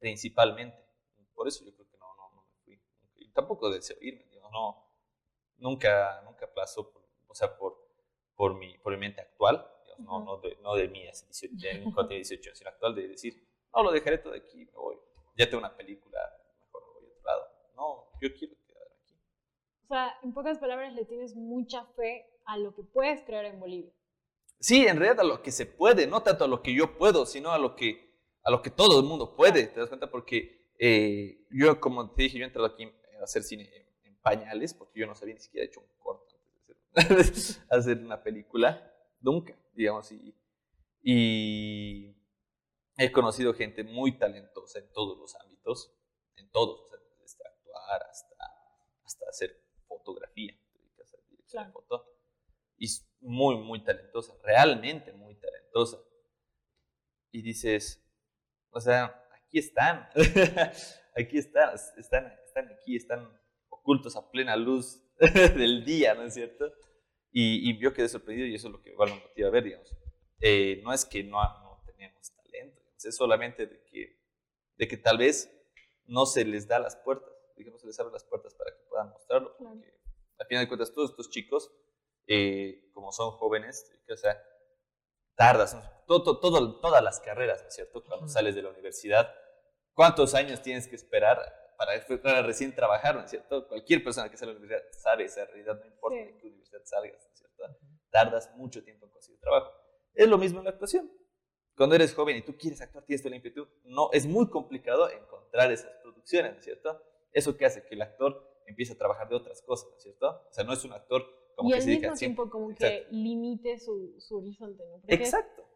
S2: principalmente. Por eso yo creo que no, no, no me fui. Tampoco deseo irme, digamos, no, nunca, nunca aplazó, o sea, por, por, mi, por mi mente actual, digamos, no, no, de, no de mí hace 18, cuando tenía 18 años, sino actual, de decir, no, lo dejaré todo aquí, me voy. Ya tengo una película, mejor me voy a otro lado. No, yo quiero quedar aquí.
S3: O sea, en pocas palabras, le tienes mucha fe a lo que puedes crear en Bolivia.
S2: Sí, en realidad a lo que se puede, no tanto a lo que yo puedo, sino a lo que, a lo que todo el mundo puede, ¿te das cuenta? Porque eh, yo, como te dije, yo he entrado aquí a hacer cine en, pañales, porque yo no sabía ni siquiera hecho un corto de hacer, una película, nunca, digamos, y, y he conocido gente muy talentosa en todos los ámbitos, en todos, desde actuar hasta, hasta hacer fotografía, hacer foto, y muy, muy talentosa, realmente muy talentosa. Y dices, o sea, aquí están, aquí están, están, están aquí, están ocultos a plena luz del día, ¿no es cierto? Y, y, yo quedé sorprendido y eso es lo que igual me motiva a ver, digamos. Eh, no es que no, no tenemos es solamente de que, de que tal vez no se les da las puertas, que no se les abre las puertas para que puedan mostrarlo, porque al final de cuentas todos estos chicos, eh, como son jóvenes, o sea, tardas, todo, todo, todas las carreras, ¿no es cierto? Cuando sales de la universidad, ¿cuántos años tienes que esperar para, recién trabajar, ¿no es cierto? Cualquier persona que sale de la universidad sabe esa realidad, no importa de qué universidad salgas, ¿no es cierto? Tardas mucho tiempo en conseguir trabajo. Es lo mismo en la actuación cuando eres joven y tú quieres actuar, tienes la inquietud, no, es muy complicado encontrar esas producciones, ¿no es cierto? Eso que hace que el actor empiece a trabajar de otras cosas, ¿no es cierto? O sea, no es un actor como
S3: y
S2: que
S3: se dedica al tiempo como que limite su, su horizonte, ¿no?
S2: Exacto,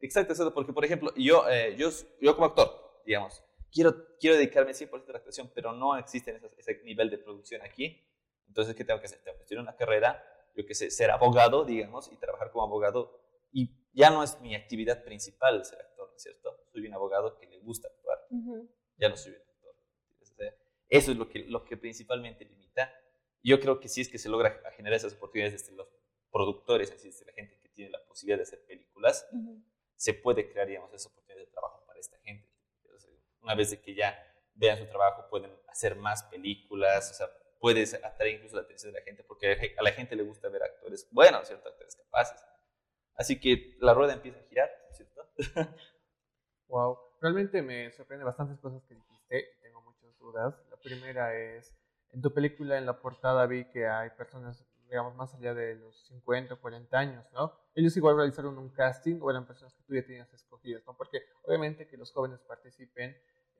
S2: exacto, exacto, porque por ejemplo, yo, eh, yo, yo como actor, digamos, quiero, quiero dedicarme 100% a la actuación, pero no existe ese nivel de producción aquí, entonces, ¿qué tengo que hacer? Tengo que estudiar una carrera, yo que sé, ser abogado, digamos, y trabajar como abogado y ya no es mi actividad principal ser actor, ¿no es cierto? Soy un abogado que le gusta actuar, ya no soy un actor. Eso es lo que, lo que principalmente limita. Yo creo que si es que se logra generar esas oportunidades desde los productores, así desde la gente que tiene la posibilidad de hacer películas, se puede crear, digamos, esa oportunidad de trabajo para esta gente. Una vez que ya vean su trabajo, pueden hacer más películas, o sea, puedes atraer incluso la atención de la gente, porque a la gente le gusta ver actores buenos, ¿cierto? Actores capaces. Así que la rueda empieza a girar, ¿cierto?
S1: wow, realmente me sorprende bastantes cosas que dijiste y tengo muchas dudas. La primera es, en tu película, en la portada vi que hay personas, digamos, más allá de los 50 o 40 años, ¿no? Ellos igual realizaron un casting o eran personas que tú ya tenías escogidas, ¿no? Porque obviamente que los jóvenes participen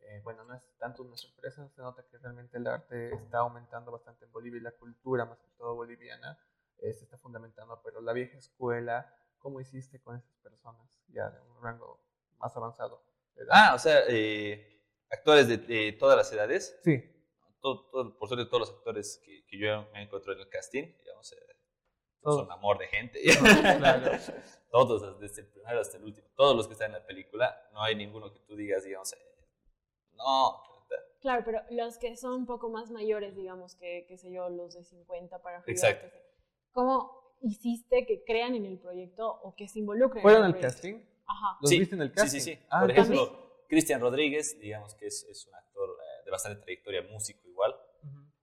S1: eh, bueno, no es tanto una sorpresa, se nota que realmente el arte está aumentando bastante en Bolivia y la cultura, más que todo boliviana, eh, se está fundamentando, pero la vieja escuela, ¿cómo hiciste con esas personas ya de un rango más avanzado?
S2: Ah, o sea, eh, actores de, todas las edades.
S1: Sí.
S2: Todo, por suerte, todos los actores que, que, yo me encontré en el casting, digamos, son amor de gente. todos, desde el primero hasta el último, todos los que están en la película, no hay ninguno que tú digas, digamos, no.
S3: Claro, pero los que son un poco más mayores, digamos, que, qué sé yo, los de 50 para
S2: arriba. Exacto.
S3: ¿Cómo hiciste que crean en el proyecto o que se involucren
S1: ¿Fueron el casting?
S3: Ajá.
S1: ¿Los viste en el casting?
S2: Sí, sí, sí. Ah, Por ejemplo, Cristian Rodríguez, digamos que es, es un actor eh, de bastante trayectoria, músico igual.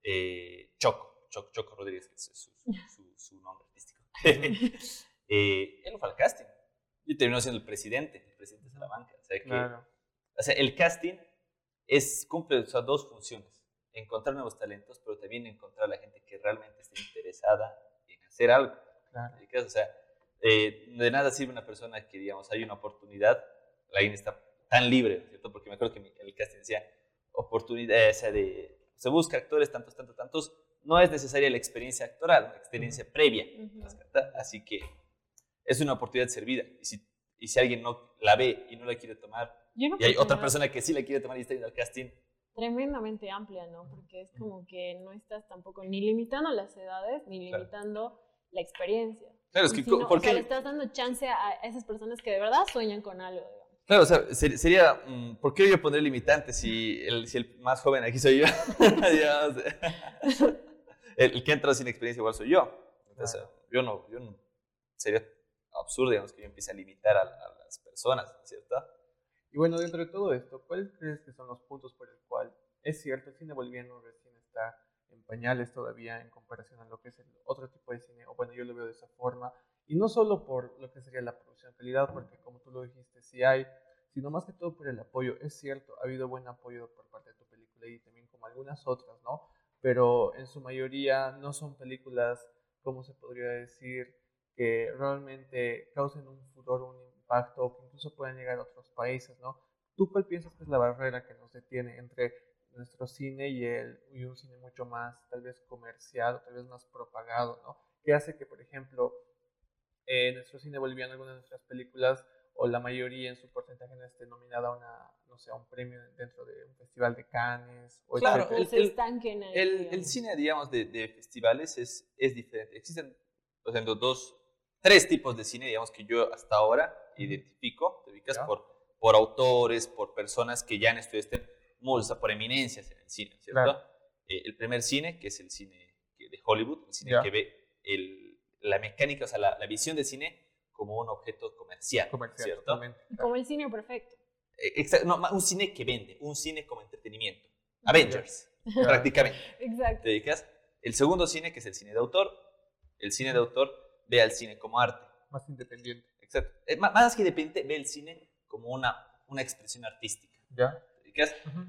S2: eh, Choco, Choco, Choco Rodríguez, que es su, su, su, nombre artístico. eh, él fue al casting. Y terminó siendo el presidente, el presidente de Salamanca. O sea, que, claro. o sea el casting es, cumple dos funciones. Encontrar nuevos talentos, pero también encontrar a la gente que realmente esté interesada en hacer algo. O sea, eh, de nada sirve una persona que, digamos, hay una oportunidad, la gente está tan libre, ¿cierto? Porque me acuerdo que el casting decía, oportunidad, esa de, se busca actores tantos, tantos, tantos, no es necesaria la experiencia actoral, la experiencia previa. Así que es una oportunidad servida. Y si, y si alguien no la ve y no la quiere tomar, y hay otra persona que sí la quiere tomar y está en el casting.
S3: Tremendamente amplia, ¿no? Porque es como que no estás tampoco ni limitando las edades, ni limitando la experiencia.
S2: Claro, es que
S3: porque... le estás dando chance a esas personas que de verdad sueñan con algo,
S2: Claro, o sea, sería, mm, ¿por qué yo pondré limitantes si el, si el más joven aquí soy yo? el, que entra sin experiencia igual soy yo. Entonces, yo no, yo no, sería absurdo, digamos, que yo empiece a limitar a, a las personas, ¿cierto?
S1: Y bueno, dentro de todo esto, ¿cuáles crees que son los puntos por el cual es cierto el cine boliviano recién está en pañales todavía en comparación a lo que es el otro tipo de cine? O bueno, yo lo veo de esa forma. Y no solo por lo que sería la producción calidad, porque como tú lo dijiste, sí hay, sino más que todo por el apoyo. Es cierto, ha habido buen apoyo por parte de tu película y también como algunas otras, ¿no? Pero en su mayoría no son películas, como se podría decir, que realmente causen un furor, un o que incluso pueden llegar a otros países, ¿no? ¿Tú cuál piensas que es la barrera que nos detiene entre nuestro cine y, el, y un cine mucho más, tal vez comercial, tal vez más propagado, ¿no? Que hace que, por ejemplo, en nuestro cine boliviano, algunas de nuestras películas, o la mayoría en su porcentaje no esté nominada a una, no sé, a un premio dentro de un festival de Cannes. O
S2: claro, el, el, el, cine, digamos, de, de, festivales es, es diferente. Existen, por ejemplo, dos, tres tipos de cine, digamos, que yo hasta ahora identifico, te ubicas por, por autores, por personas que ya han estudiado este o por eminencias en el cine, ¿cierto? Eh, el primer cine, que es el cine de Hollywood, el cine que ve el, la mecánica, o sea, la, visión del cine como un objeto comercial, ¿cierto?
S3: Como el cine perfecto.
S2: Eh, no, un cine que vende, un cine como entretenimiento. Avengers, prácticamente.
S3: Exacto.
S2: ¿Te dedicas? El segundo cine, que es el cine de autor, el cine de autor ve al cine como arte.
S1: Más independiente.
S2: Eh, más que independiente, ve el cine como una, una expresión artística.
S1: ¿Ya?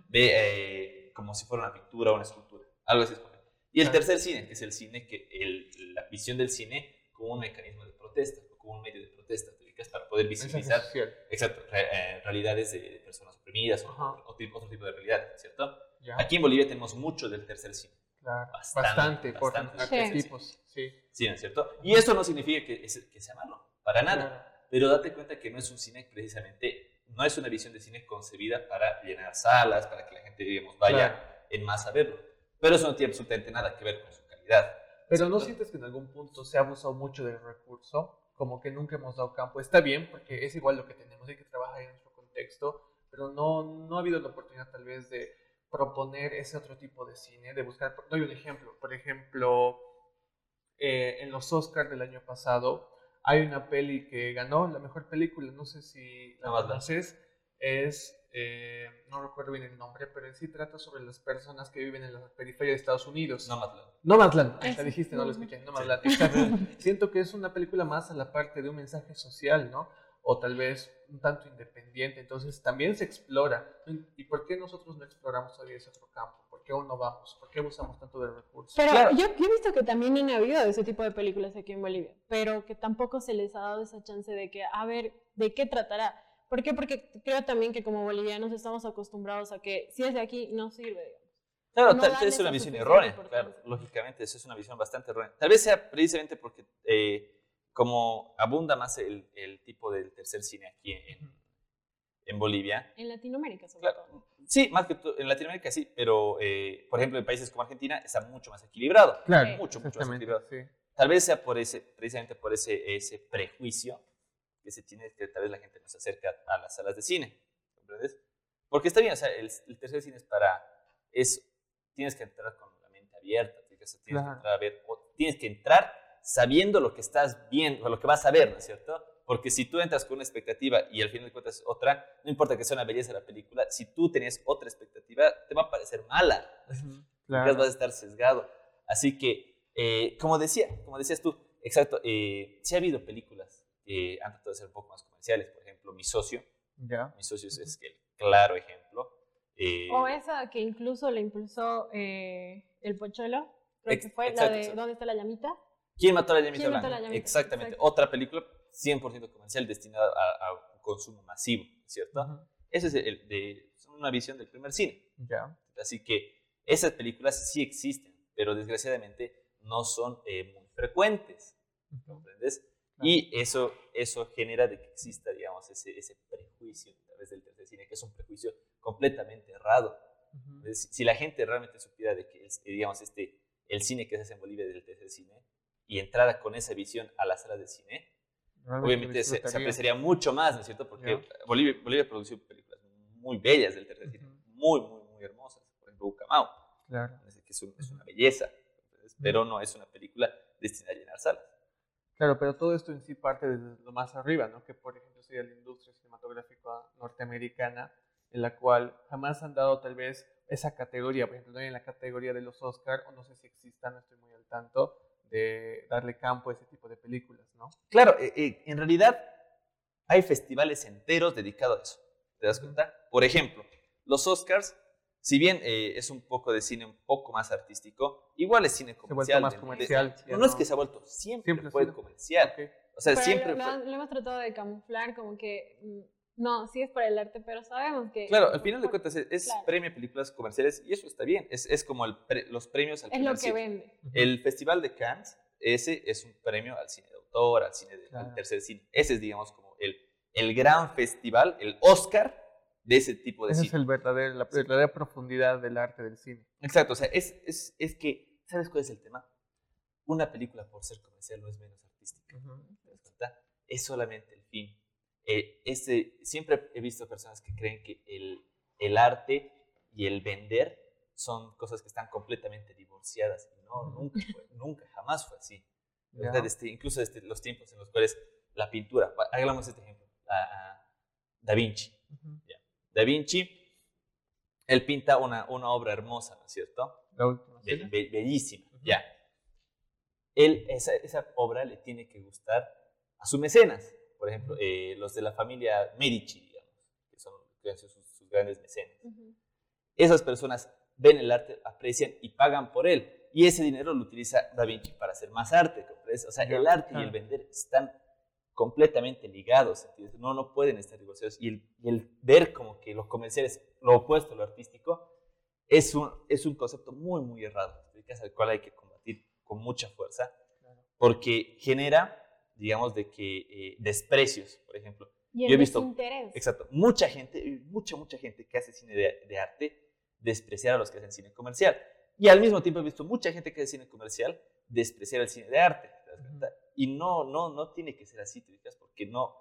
S2: Ve eh, como si fuera una pintura o una escultura. Algo así. Y el tercer cine, que es el cine, que el, la visión del cine como un mecanismo de protesta, como un medio de protesta, para poder visibilizar exacto, eh, realidades de personas oprimidas o, otro tipo de realidad, ¿cierto? Aquí en Bolivia tenemos mucho del tercer cine.
S1: Claro, bastante, bastante, por arquetipos, sí.
S2: Sí, ¿no es cierto? Y eso no significa que, que sea malo, para nada. Pero date cuenta que no es un cine precisamente, no es una visión de cine concebida para llenar salas, para que la gente, digamos, vaya en masa a verlo. Pero eso no tiene absolutamente nada que ver con su calidad.
S1: Pero ¿no sientes que en algún punto se ha abusado mucho del recurso? Como que nunca hemos dado campo. Está bien, porque es igual lo que tenemos, hay que trabajar en nuestro contexto, pero no, no ha habido la oportunidad tal vez de proponer ese otro tipo de cine, de buscar, doy un ejemplo, por ejemplo, eh, en los Oscars del año pasado, hay una peli que ganó la mejor película, no sé si la conoces, es, eh, no recuerdo bien el nombre, pero en sí trata sobre las personas que viven en la periferia de Estados Unidos.
S2: Nomadland.
S1: Nomadland, la dijiste, no lo escuché, Nomadland. Siento que es una película más a la parte de un mensaje social, ¿no? O tal vez un tanto independiente, entonces también se explora. ¿Y por qué nosotros no exploramos todavía ese otro campo? Qué aún no vamos? ¿Por qué usamos tanto de recursos?
S3: Pero yo, he visto que también han habido ese tipo de películas aquí en Bolivia, pero que tampoco se les ha dado esa chance de que, a ver, ¿de qué tratará? ¿Por qué? Porque creo también que como bolivianos estamos acostumbrados a que si es de aquí, no sirve, digamos.
S2: Claro,
S3: No
S2: tal
S3: darle
S2: es una visión errónea, claro, lógicamente, eso es una visión bastante errónea. Tal vez sea precisamente porque eh, como abunda más el, el tipo del tercer cine aquí en, en Bolivia,
S3: En Latinoamérica, sobre
S2: Claro,
S3: todo.
S2: sí, más que en Latinoamérica sí, pero eh, por ejemplo en países como Argentina está mucho más equilibrado.
S1: Claro,
S2: Mucho, mucho más equilibrado.
S1: sí.
S2: Tal vez sea por ese, precisamente por ese, ese prejuicio que se tiene, que tal vez la gente no se acerca a las salas de cine, ¿comprendes? Porque está bien, o sea, el, el tercer cine es para, es, tienes que entrar con la mente abierta, tienes, que- tienes
S1: Claro.
S2: que entrar a ver, o tienes que entrar sabiendo lo que estás viendo, o lo que vas a ver, ¿no es cierto? Porque si tú entras con una expectativa y al final de cuentas es otra, no importa que sea una belleza la película, si tú tenías otra expectativa, te va a parecer mala.
S1: Claro.
S2: vas a estar sesgado. Así que, eh, como decía, como decías tú, exacto, eh, sí ha habido películas que han tratado de ser un poco más comerciales. Por ejemplo, Mi Socio.
S1: Ya.
S2: Mi Socio es- es el claro ejemplo. Eh,
S3: O esa que incluso le impulsó eh, el Pocholo, creo que fue
S2: exacto,
S3: la de
S2: exacto.
S3: ¿Dónde está la llamita?
S2: ¿Quién mató a la llamita
S3: ¿Quién mató a
S2: blanca?
S3: la llamita?
S2: Exactamente.
S3: Exacto.
S2: Otra película 100% comercial destinada a, a consumo masivo, ¿cierto?
S1: Ujú,
S2: Esa es el de, una visión del primer cine.
S1: Ya.
S2: Así que esas películas sí existen, pero desgraciadamente no son eh, muy frecuentes. ¿comprendes?
S1: Claro.
S2: Y eso, eso genera de que exista, digamos, ese, ese prejuicio a través del tercer cine, que es un prejuicio completamente errado.
S1: ujú.
S2: Entonces, si- la gente realmente supiera de que, el- digamos, este, el cine que se hace en Bolivia es del tercer cine y entrara con esa visión a la sala de cine, obviamente se, se apreciaría mucho más, ¿no es cierto? Porque
S1: Ya.
S2: Bolivia, Bolivia produció películas muy bellas del tercer cine,
S1: Ujú.
S2: muy, muy, muy hermosas. Por ejemplo, Ucamao,
S1: Claro.
S2: que es, un- es una belleza, ¿comprendes? pero no es una película destinada a llenar salas.
S1: Claro, pero todo esto en sí parte desde lo más arriba, ¿no? Que por ejemplo sería la industria cinematográfica norteamericana, en la cual jamás han dado tal vez esa categoría, por ejemplo, no en la categoría de los Oscar, o no sé si exista, no estoy muy al tanto, de darle campo a ese tipo de películas, ¿no?
S2: Claro, eh, eh, en realidad hay festivales enteros dedicados a eso. ¿Te das cuenta? Por ejemplo, los Oscars, si bien eh, es un poco de cine un poco más artístico, igual es cine
S1: Se ha
S2: comercial.
S1: vuelto más comercial.
S2: de- no, es que se ha vuelto, siempre,
S1: Siempre
S2: fue
S1: sido.
S2: comercial. O sea,
S3: Pero
S2: siempre
S3: lo,
S2: fue.
S3: lo- lo hemos tratado de camuflar como que, mm, no, sí es para el arte, pero sabemos que...
S2: Claro, al final de cuentas es, es
S3: Claro.
S2: premio a películas comerciales y eso está bien. Es, es como el pre- los premios al
S3: Es lo que
S2: cine.
S3: vende.
S2: El Festival de Cannes, ese es un premio al cine de autor, al cine de, al
S1: Claro.
S2: tercer cine. Ese es, digamos, como el, el gran festival, el Oscar de ese tipo de
S1: Esa
S2: cine.
S1: es el verdadero, la verdadera profundidad del arte del cine.
S2: Exacto, o sea, es, es, es que, ¿sabes cuál es el tema? Una película por ser comercial no es menos artística. Es solamente el fin. Eh, este, siempre he visto personas que creen que el, el arte y el vender son cosas que están completamente divorciadas. Y no, nunca, fue, nunca, jamás fue así. Este, incluso desde los tiempos en los cuales la pintura, hagamos este ejemplo, a, a Da Vinci. Da Vinci, él pinta una, una obra hermosa, ¿no es cierto?
S1: La última
S2: Be-
S1: cena.
S2: be- bellísima, ya. Él, esa, esa obra le tiene que gustar a sus mecenas, por ejemplo, eh, los de la familia Medici, digamos, que son sus, sus grandes mecenas.
S3: Ujú.
S2: Esas personas ven el arte, aprecian y pagan por él. Y ese dinero lo utiliza Da Vinci para hacer más arte. ¿comprendes? O sea,
S1: Ya,
S2: el arte y
S1: claro.
S2: el vender están completamente ligados. ¿entiendes? No, no pueden estar divorciados. Y el, y el ver como que lo comercial es lo opuesto a lo artístico es un, es un concepto muy, muy errado, al cual hay que combatir con mucha fuerza, porque genera, digamos, de que eh, desprecios, por ejemplo.
S3: Y el
S2: Yo he visto-
S3: desinterés.
S2: Exacto. Mucha gente, mucha, mucha gente que hace cine de, de arte despreciar a los que hacen cine comercial. Y al mismo tiempo he visto mucha gente que hace cine comercial despreciar el cine de arte. ¿te das cuenta? Y no, no, no tiene que ser así, ¿te fijas? Porque no,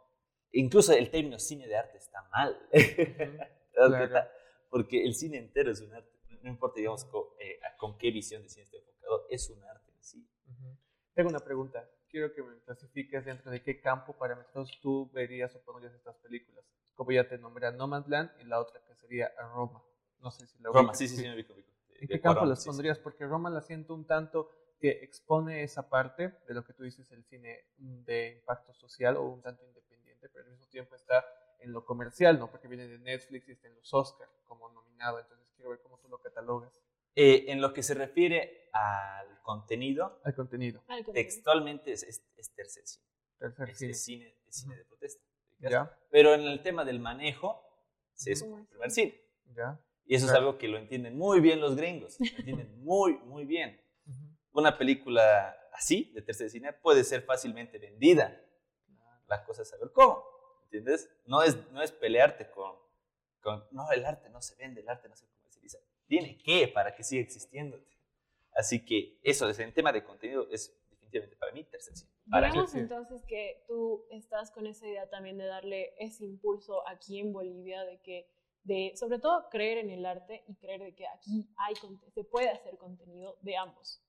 S2: incluso el término cine de arte está mal. ¿Te das
S1: Claro.
S2: Porque el cine entero es un arte. No importa, digamos, con, eh, con qué visión de cine esté enfocado, es un arte en sí.
S1: Ujú. Tengo una pregunta. Quiero que me clasifiques dentro de qué campo parámetros tú verías o pondrías estas películas. Como ya te nombré a Nomadland y la otra que sería a Roma. No sé si la
S2: Roma,
S1: ubicas.
S2: sí, sí, sí, me ubico, ubico.
S1: ¿En qué campo las
S2: sí, sí.
S1: pondrías? Porque Roma la siento un tanto que expone esa parte de lo que tú dices, el cine de impacto social o un tanto independiente, pero al mismo tiempo está en lo comercial, ¿no? Porque viene de Netflix y está en los Oscar como nominado, entonces quiero ver cómo tú lo catalogas
S2: Eh, en lo que se refiere al contenido,
S1: al contenido.
S2: Textualmente es, es, es tercer cine.
S1: Tercer
S2: Es,
S1: cine.
S2: es cine, es cine de protesta. Pero en el tema del manejo, se es el primer cine. Y eso es algo que lo entienden muy bien los gringos, lo entienden muy, muy bien. Una película así, de tercer cine, puede ser fácilmente vendida. La cosa es saber cómo, ¿entiendes? No es, no es pelearte con, con, no, el arte no se vende, el arte no se comercializa. Tiene que para que siga existiendo. Así que eso, desde el tema de contenido, es definitivamente para mí tercer cine. Para
S3: entonces que tú estás con esa idea también de darle ese impulso aquí en Bolivia, de que, de sobre todo creer en el arte y creer de que aquí hay, se puede hacer contenido de ambos.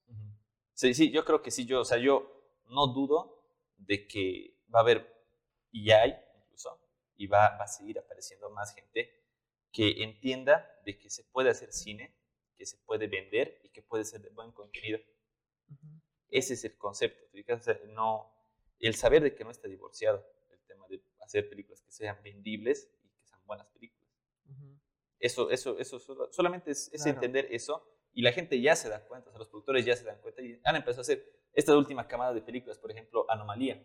S2: Sí, sí, yo creo que sí, yo, o sea, yo no dudo de que va a haber, y hay incluso, y va, va a seguir apareciendo más gente que entienda de que se puede hacer cine, que se puede vender y que puede ser de buen contenido. Ese es el concepto. no, el saber de que no está divorciado el tema de hacer películas que sean vendibles y que sean buenas películas. Eso, eso, eso solamente es, entender eso y la gente ya se da cuenta, los productores ya se dan cuenta y han empezado a hacer esta última camada de películas, por ejemplo, Anomalía.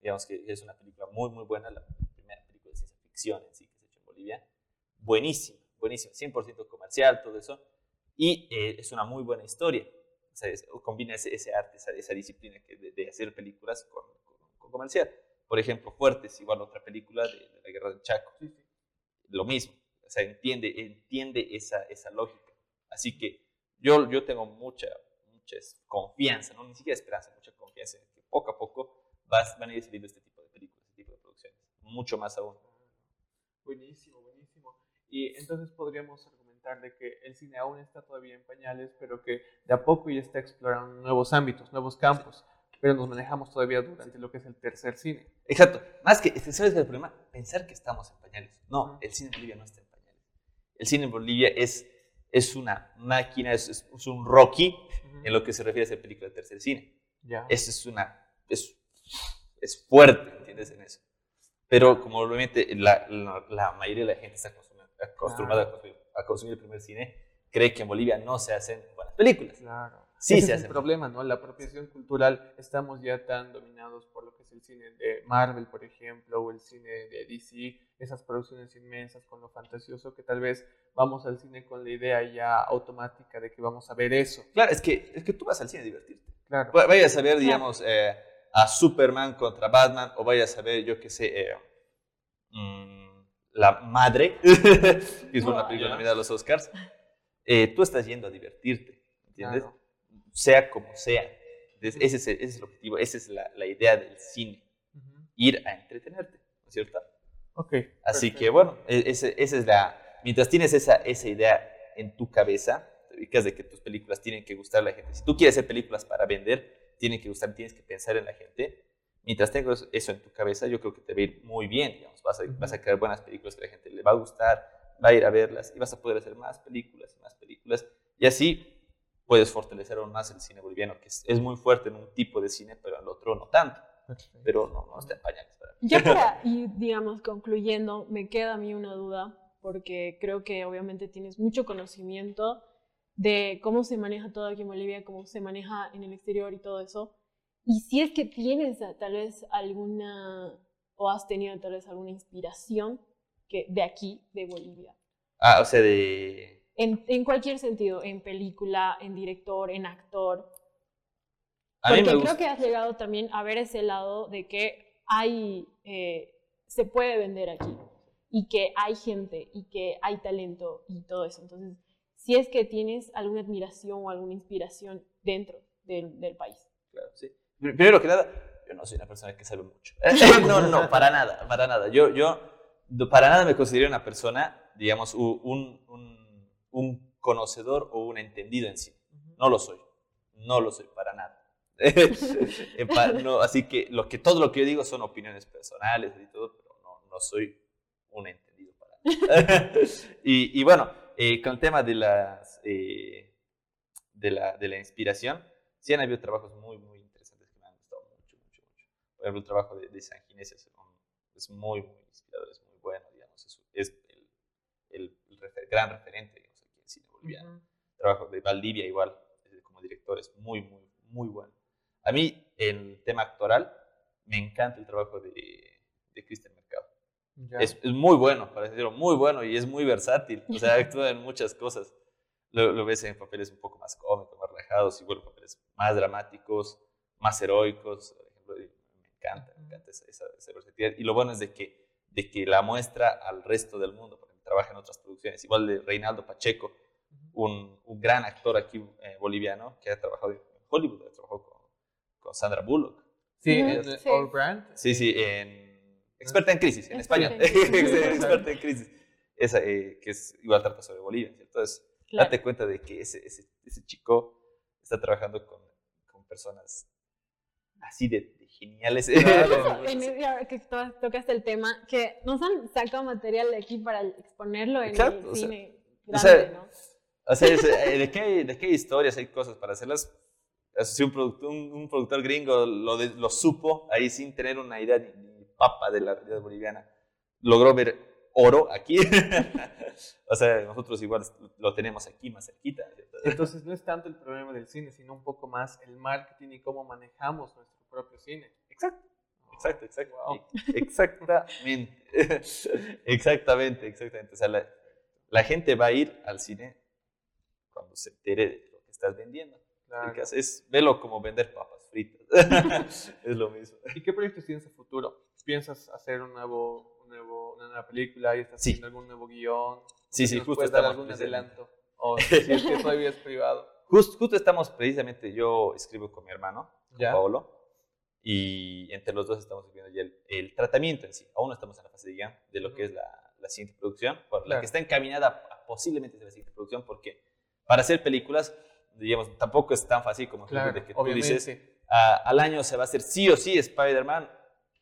S2: Digamos que es una película muy, muy buena, la primera película de ciencia ficción en sí que se ha hecho en Bolivia. Buenísima, buenísima, 100% comercial, todo eso. Y eh, es una muy buena historia. O sea, combina ese, ese, arte, esa, esa disciplina que de, hacer películas con, con, comercial. Por ejemplo, Fuertes, igual otra película de, de la Guerra del Chaco. Lo mismo. O sea, entiende, entiende esa, esa lógica Así que yo, yo tengo mucha, mucha confianza, ¿no? ni siquiera esperanza, mucha confianza en que poco a poco vas, van a ir saliendo este tipo de películas, este tipo de producciones, mucho más aún.
S1: Buenísimo, buenísimo. Y entonces podríamos argumentar de que el cine aún está todavía en pañales, pero que de a poco ya está explorando nuevos ámbitos, nuevos campos. Pero nos manejamos todavía durante lo que es el tercer cine.
S2: Exacto. Más que, ¿sabes el problema? Pensar que estamos en pañales. No, el cine en Bolivia no está en pañales. El cine en Bolivia es es una máquina, es, un Rocky en lo que se refiere a esa película de tercer cine. Ya. Es, una, es, es fuerte, ¿entiendes? En eso. Pero como obviamente la, la, mayoría de la gente está acostumbrada a, consumir, el primer cine, cree que en Bolivia no se hacen buenas películas.
S1: Claro. Sí, Ese es el problema, ¿no? La apropiación cultural, estamos ya tan dominados por lo que es el cine de Marvel, por ejemplo, o el cine de DC, esas producciones inmensas con lo fantasioso, que tal vez vamos al cine con la idea ya automática de que vamos a ver eso.
S2: Claro, es que, es que tú vas al cine a divertirte. Claro. Vayas a ver, digamos, eh, a Superman contra Batman, o vayas a ver, yo qué sé, eh, mm, La Madre, que es una película nominada a los Oscars. Eh, tú estás yendo a divertirte, ¿entiendes? sea como sea. ese, es el, ese, es el, objetivo, esa es la, la idea del cine, ir a entretenerte, ¿no es cierto?
S1: Ok.
S2: Así que bueno, e, esa es la, mientras tienes esa, esa idea en tu cabeza, te ubicas de que tus películas tienen que gustar a la gente. Si tú quieres hacer películas para vender, tienen que gustar, tienes que pensar en la gente. Mientras tengas eso en tu cabeza, yo creo que te va a ir muy bien, digamos, vas a, vas a crear buenas películas que a la gente le va a gustar, va a ir a verlas y vas a poder hacer más películas y más películas. Y así puedes fortalecer aún más el cine boliviano, que es, muy fuerte en un tipo de cine, pero en el otro no tanto. Pero no, no está en pañales.
S3: Ya para ir, digamos, concluyendo, me queda a mí una duda, porque creo que obviamente tienes mucho conocimiento de cómo se maneja todo aquí en Bolivia, cómo se maneja en el exterior y todo eso. Y si es que tienes tal vez alguna, o has tenido tal vez alguna inspiración que, de aquí, de Bolivia.
S2: Ah, o sea, de
S3: en, cualquier sentido, en película, en director, en actor. Porque creo que has llegado también a ver ese lado de que hay, eh, se puede vender aquí y que hay gente y que hay talento y todo eso. Entonces, si es que tienes alguna admiración o alguna inspiración dentro del, del país.
S2: Claro, sí. Primero que nada, yo no soy una persona que sabe mucho. no, no, para nada, para nada. Yo, yo para nada me considero una persona, digamos, un, un un conocedor o un entendido en sí. No lo soy. No lo soy para nada. así que, lo que todo lo que yo digo son opiniones personales y todo, pero no, no soy un entendido para nada. y, y, bueno, eh, con el tema de, las, eh, de, la, de la inspiración, sí han habido trabajos muy, muy interesantes que me han gustado mucho, mucho, mucho. Por ejemplo, el trabajo de, de San Ginés es, es, muy, muy inspirador, es muy bueno, digamos, es, es el, el, gran referente Trabajo de Valdivia igual, como director, es muy, muy, muy bueno. A mí, en el tema actoral, me encanta el trabajo de, de Cristian Mercado. Es, es, muy bueno, para decirlo, muy bueno y es muy versátil. O sea, actúa en muchas cosas. Lo, lo, ves en papeles un poco más cómicos, más relajados, igual papeles más dramáticos, más heroicos. Por ejemplo, encanta, me encanta esa, esa, versatilidad. Y lo bueno es de que, de que la muestra al resto del mundo, porque trabaja en otras producciones. Igual de Reinaldo Pacheco, un, un gran actor aquí eh, boliviano que ha trabajado en Hollywood, ha trabajado con, con Sandra Bullock.
S1: Sí, en sí. All Brand.
S2: Sí, sí, en Experta en crisis, en español. Experta en crisis. Esa, eh, que es igual trata sobre Bolivia. Entonces, claro. date cuenta de que ese, ese, ese chico está trabajando con, con personas así de geniales.
S3: Claro. que tocaste el tema, que nos han sacado material de aquí para exponerlo en Exacto, el cine o sea, grande,
S2: o sea, ¿no? O sea, es, eh, ¿de, qué, ¿de qué historias hay cosas para hacerlas? Si un productor, un, un productor gringo lo, de, lo supo ahí sin tener una idea papa de la realidad boliviana, logró ver oro aquí. o sea, nosotros igual lo tenemos aquí más cerquita.
S1: Entonces no es tanto el problema del cine, sino un poco más el marketing y cómo manejamos nuestro propio cine.
S2: Exacto. Exacto, exacto. Wow. Exactamente. exactamente, exactamente. O sea, la, la, gente va a ir al cine cuando se entere de lo que estás vendiendo. Claro. Es, velo como vender papas fritas. es lo mismo.
S1: ¿Y qué proyectos tienes a futuro? piensas hacer un nuevo, un nuevo, una nueva película y estás sí. haciendo algún nuevo guion.
S2: Sí, sí, justo
S1: puedes dar algún adelanto. O si es que todavía es privado.
S2: Just, justo estamos precisamente, yo escribo con mi hermano, con ¿Ya? Paolo, y entre los dos estamos viendo ya el, el, tratamiento en sí. Aún no estamos en la fase de guion de lo que es la, la siguiente producción, por claro. la que está encaminada a posiblemente ser la siguiente producción, porque para hacer películas, digamos, tampoco es tan fácil como claro, de que tú dices, sí. a, al año se va a hacer sí o sí Spider-Man,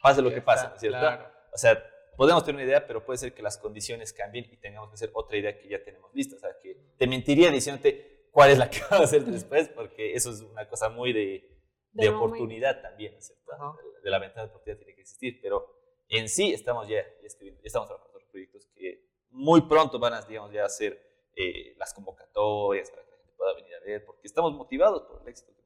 S2: pase lo que pase, ¿cierto? Claro. O sea, podemos tener una idea, pero puede ser que las condiciones cambien y tengamos que hacer otra idea que ya tenemos lista. O sea, que te mentiría diciéndote cuál es la que vamos a hacer después, porque eso es una cosa muy de, de, oportunidad también, ¿cierto? Uh -huh. De la ventana de oportunidad tiene que existir, pero en sí estamos ya, ya escribiendo, ya estamos trabajando en proyectos que muy pronto van a, digamos, ya hacer eh, las convocatorias para que la gente pueda venir a ver, porque estamos motivados por el éxito que.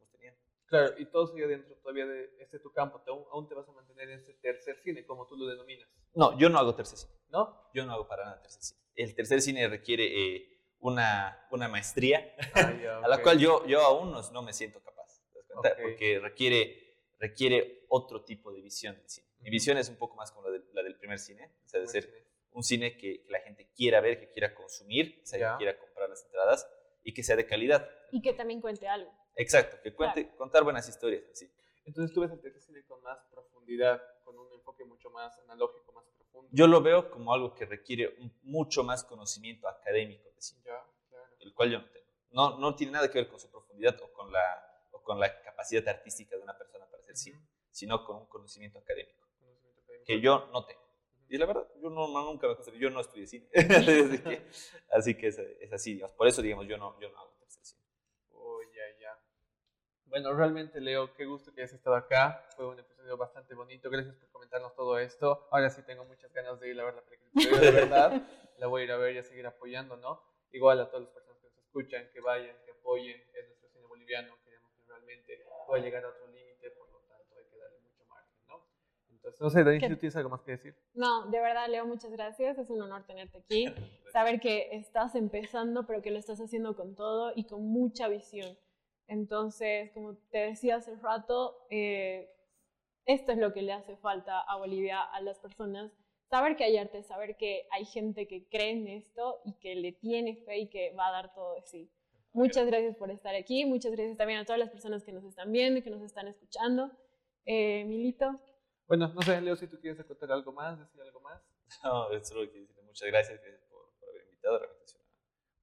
S1: Claro, y todo sigue dentro todavía de este tu campo, te, aún, aún, te vas a mantener en ese tercer cine, como tú lo denominas.
S2: No, yo no hago tercer cine.
S1: ¿No?
S2: Yo no hago para nada tercer cine. El tercer cine requiere eh, una, una maestría ah, yeah, okay. a la cual yo, yo aún no, no me siento capaz, okay. porque requiere, requiere otro tipo de visión del cine. Mi visión es un poco más como la, de, la del primer cine, o sea, de ser cine. un cine que, que, la gente quiera ver, que quiera consumir, o sea, yeah. que quiera comprar las entradas y que sea de calidad.
S3: Y que también cuente algo.
S2: Exacto, que cuente, claro. contar buenas historias. Sí.
S1: Entonces tú ves el cine con más profundidad, con un enfoque mucho más analógico, más profundo.
S2: Yo lo veo como algo que requiere un, mucho más conocimiento académico de cine,
S1: ya, claro.
S2: el cual yo no tengo. No, no tiene nada que ver con su profundidad o con la, o con la capacidad artística de una persona para hacer cine, uh -huh. sino con un conocimiento académico, conocimiento académico, que yo no tengo. Uh -huh. Y la verdad, yo no, no nunca me considero, yo no estudié cine. así que, así, que es, es, así, digamos. Por eso, digamos, yo no, yo no hago tercer cine.
S1: Oh, ya, ya. Bueno, realmente, Leo, qué gusto que hayas estado acá. Fue un episodio bastante bonito. Gracias por comentarnos todo esto. Ahora sí tengo muchas ganas de ir a ver la película. De verdad, la voy a ir a ver y a seguir apoyando, ¿no? Igual a todas las personas que nos escuchan, que vayan, que apoyen. Es nuestro cine boliviano. Queremos que realmente pueda llegar a otro límite. Por lo tanto, hay que darle mucho margen, ¿no? Entonces, no sé, Dani, ¿tú tienes algo más que decir?
S3: No, de verdad, Leo, muchas gracias. Es un honor tenerte aquí. Saber que estás empezando, pero que lo estás haciendo con todo y con mucha visión. Entonces, como te decía hace rato, eh, esto es lo que le hace falta a Bolivia, a las personas. Saber que hay arte, saber que hay gente que cree en esto y que le tiene fe y que va a dar todo de sí. Muchas gracias por estar aquí, muchas gracias también a todas las personas que nos están viendo y que nos están escuchando. Eh, Milito.
S1: Bueno, no sé, Leo, si tú quieres contar algo más, decir algo más.
S2: No, solo quiero decirle muchas gracias por, por haber invitado. Realmente es una,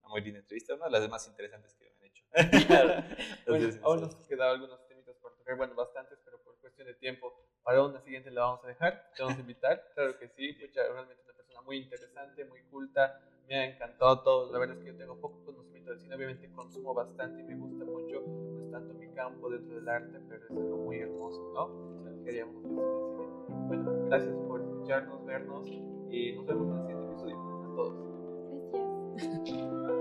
S2: una muy linda entrevista, una de las más interesantes que
S1: bueno, aún nos quedan algunos temitas por tocar, bueno, bastantes, pero por cuestión de tiempo, para una siguiente la vamos a dejar, te vamos a invitar, claro que sí, pues realmente una persona muy interesante, muy culta, me ha encantado todo, la verdad es que yo tengo poco conocimiento del cine, obviamente consumo bastante y me gusta mucho, no es tanto mi campo dentro del arte, pero es algo muy hermoso, ¿no? Queríamos decir cine. Bueno, gracias por escucharnos, vernos y nos vemos en el siguiente episodio. A todos.
S3: Gracias.